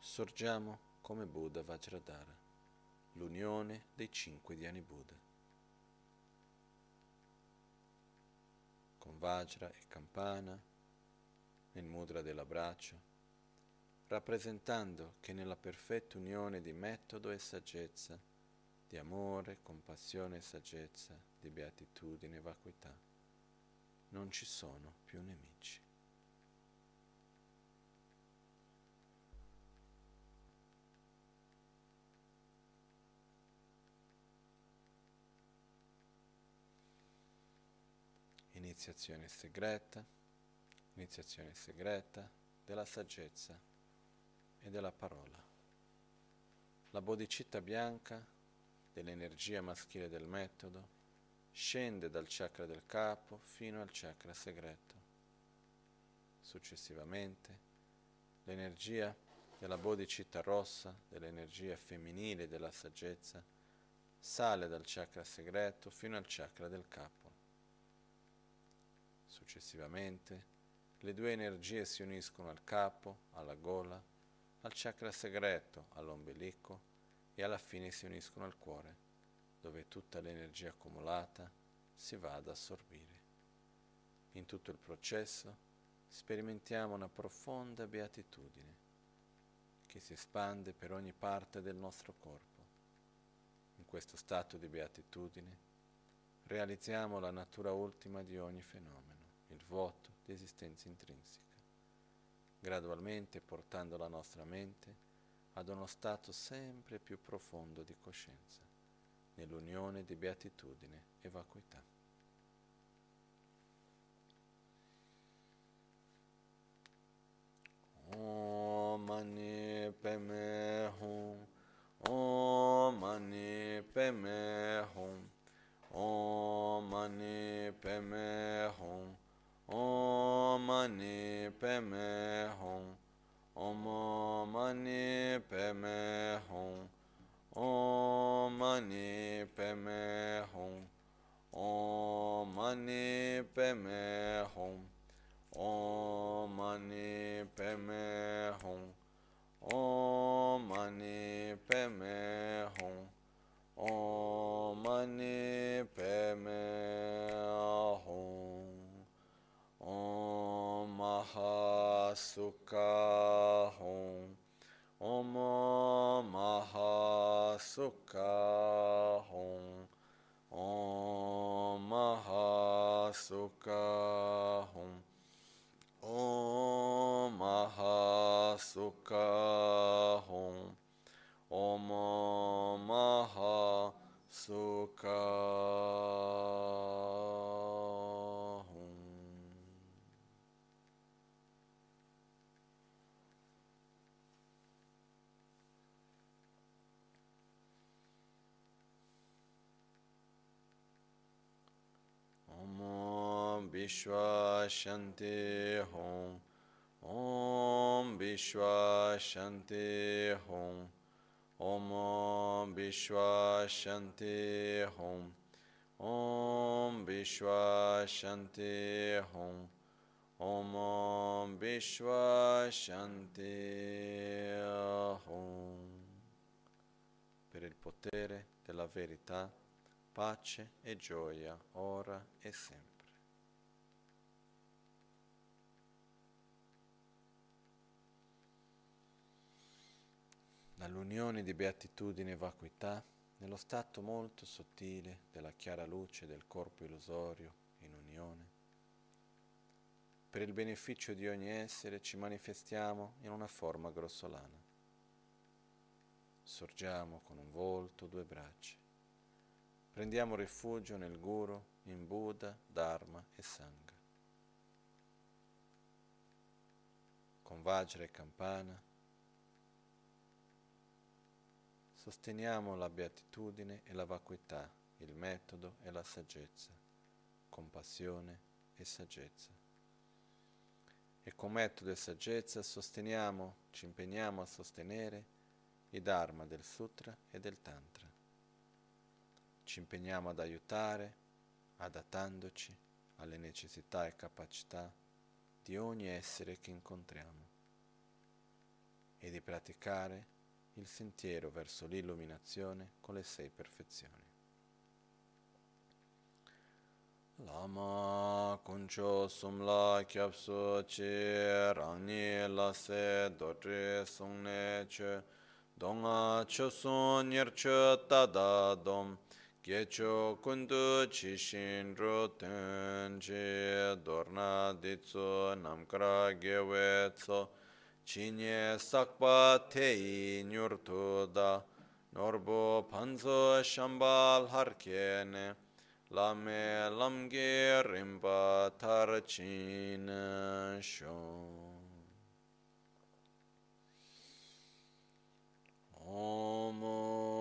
sorgiamo come Buddha Vajradhara, l'unione dei cinque Dhyani Buddha. Con Vajra e Campana nel mudra dell'abbraccio, rappresentando che nella perfetta unione di metodo e saggezza, di amore, compassione e saggezza, di beatitudine e vacuità, non ci sono più nemici. Iniziazione segreta, iniziazione segreta della saggezza e della parola. La bodhicitta bianca dell'energia maschile del metodo scende dal chakra del capo fino al chakra segreto. Successivamente, l'energia della bodhicitta rossa, dell'energia femminile della saggezza, sale dal chakra segreto fino al chakra del capo. Successivamente, le due energie si uniscono al capo, alla gola, al chakra segreto, all'ombelico e alla fine si uniscono al cuore dove tutta l'energia accumulata si va ad assorbire. In tutto il processo sperimentiamo una profonda beatitudine che si espande per ogni parte del nostro corpo. In questo stato di beatitudine realizziamo la natura ultima di ogni fenomeno, il vuoto di esistenza intrinseca, gradualmente portando la nostra mente ad uno stato sempre più profondo di coscienza nell'unione di beatitudine e vacuità. Om Mani Peme Hum Om Mani Peme Hum Om Mani Peme Hum Om Mani Peme Hum Om Mani Peme Hum Om Mani Padme Hum Om Mani Padme Hum Om Mani Padme Hum Om Mani Padme Hum Om Mani Padme Hum Om Mahasukha Hum Om Mahasukha Hum. Om Mahasukha Hum. Om Mahasukha Hum. Om Mahasukha Vishwa Shanti Hum. Om Vishwa Shanti Hum. Om Vishwa Shanti Hum. Om Vishwa Shanti. Per il potere della verità, pace e gioia, ora e sempre. Dall'unione di beatitudine e vacuità, nello stato molto sottile della chiara luce del corpo illusorio in unione, per il beneficio di ogni essere ci manifestiamo in una forma grossolana. Sorgiamo con un volto, due braccia. Prendiamo rifugio nel Guru, in Buddha, Dharma e Sangha. Con Vajra e Campana sosteniamo la beatitudine e la vacuità, il metodo e la saggezza, compassione e saggezza. E con metodo e saggezza sosteniamo, ci impegniamo a sostenere i Dharma del Sutra e del Tantra. Ci impegniamo ad aiutare, adattandoci alle necessità e capacità di ogni essere che incontriamo e di praticare il sentiero verso l'illuminazione con le sei perfezioni. Lama kuncho sumla kyapsu chi rangni la se dodri sungne che donga che sun nir che tada dom gecho kundu chi shin ru ten chi dorna ditsu namkara gewe Чине сакпа теи нюртуда, норбо панзо шамбал харкене, ламе ламге римба тарчина шо. Омо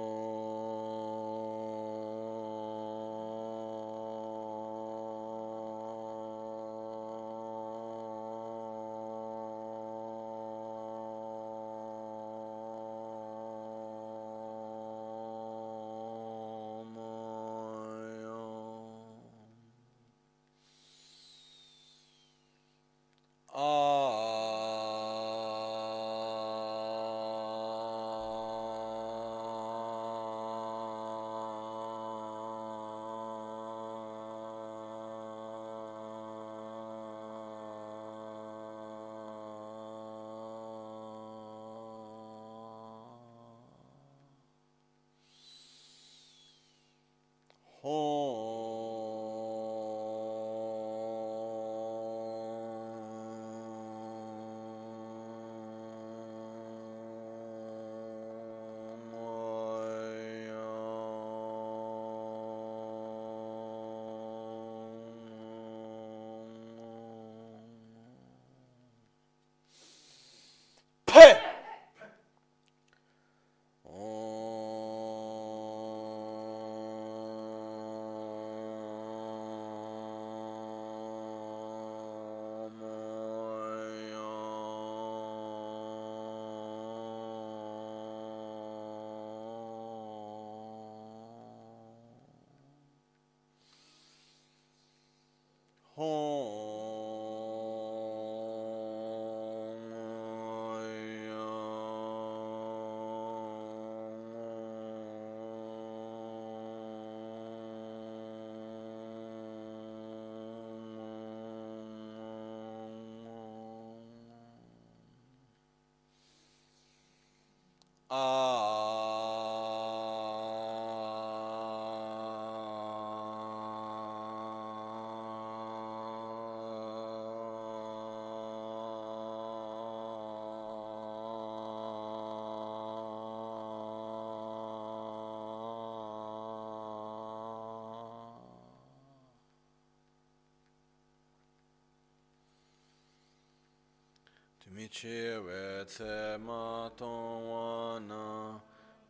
mi chi we tse ma tong wa na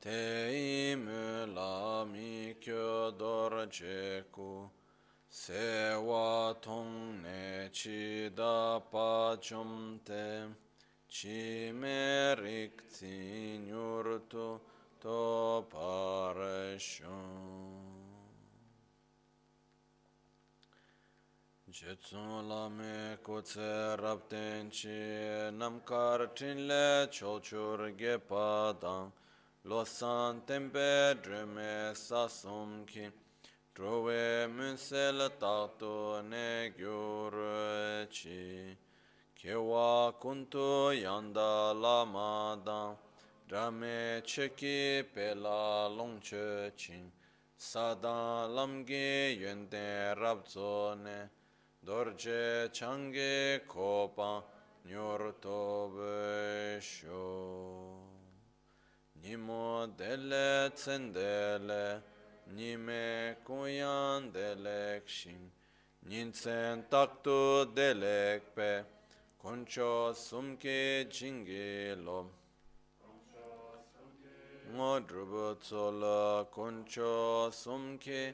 te i mu la mi kyo dor je ku sewa tong ne chi da pa chom te chi me rik tsi nyur tu to pare shon Jetsun la me ko tse rab ten chi nam kar chin le chol chur ge pa dang lo san tempe drume sa sum ki Trove munsel takto ne gyur chi Kewa kuntu yanda la ma dang Drame cheki pe la long che ching Sadan lam ge yuen ten rab zo ne dorje change kopa nyor tobe sho nimo dele tsendele nime kuyan delek shin. Ninsen taktu delek pe koncho sumke jinge lo. Ngo drubo tsola koncho sumke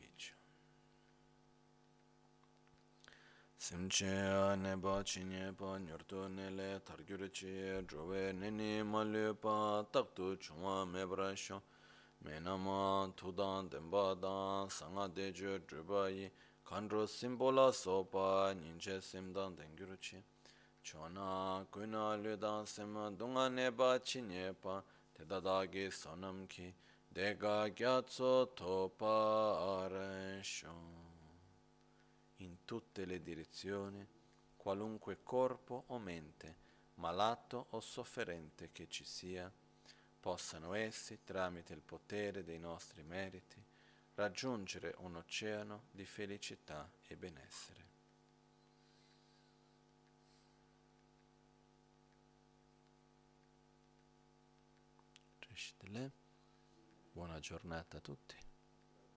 Simche ne pa chi nye pa nyurtu ne le targyur chi Drove ne ni ma lu pa taktu chungwa me bra shio Me nama tudan denpa dan sanga de ju drupa yi Kandro simpo la so pa nyinche simdan dengyur chi. Chona kuna lu dan sim dunga ne pa chi nye pa Teta dagi sonam ki Dega gyatso to pa aren shio in tutte le direzioni, qualunque corpo o mente, malato o sofferente che ci sia, possano essi, tramite il potere dei nostri meriti, raggiungere un oceano di felicità e benessere. Buona giornata a tutti.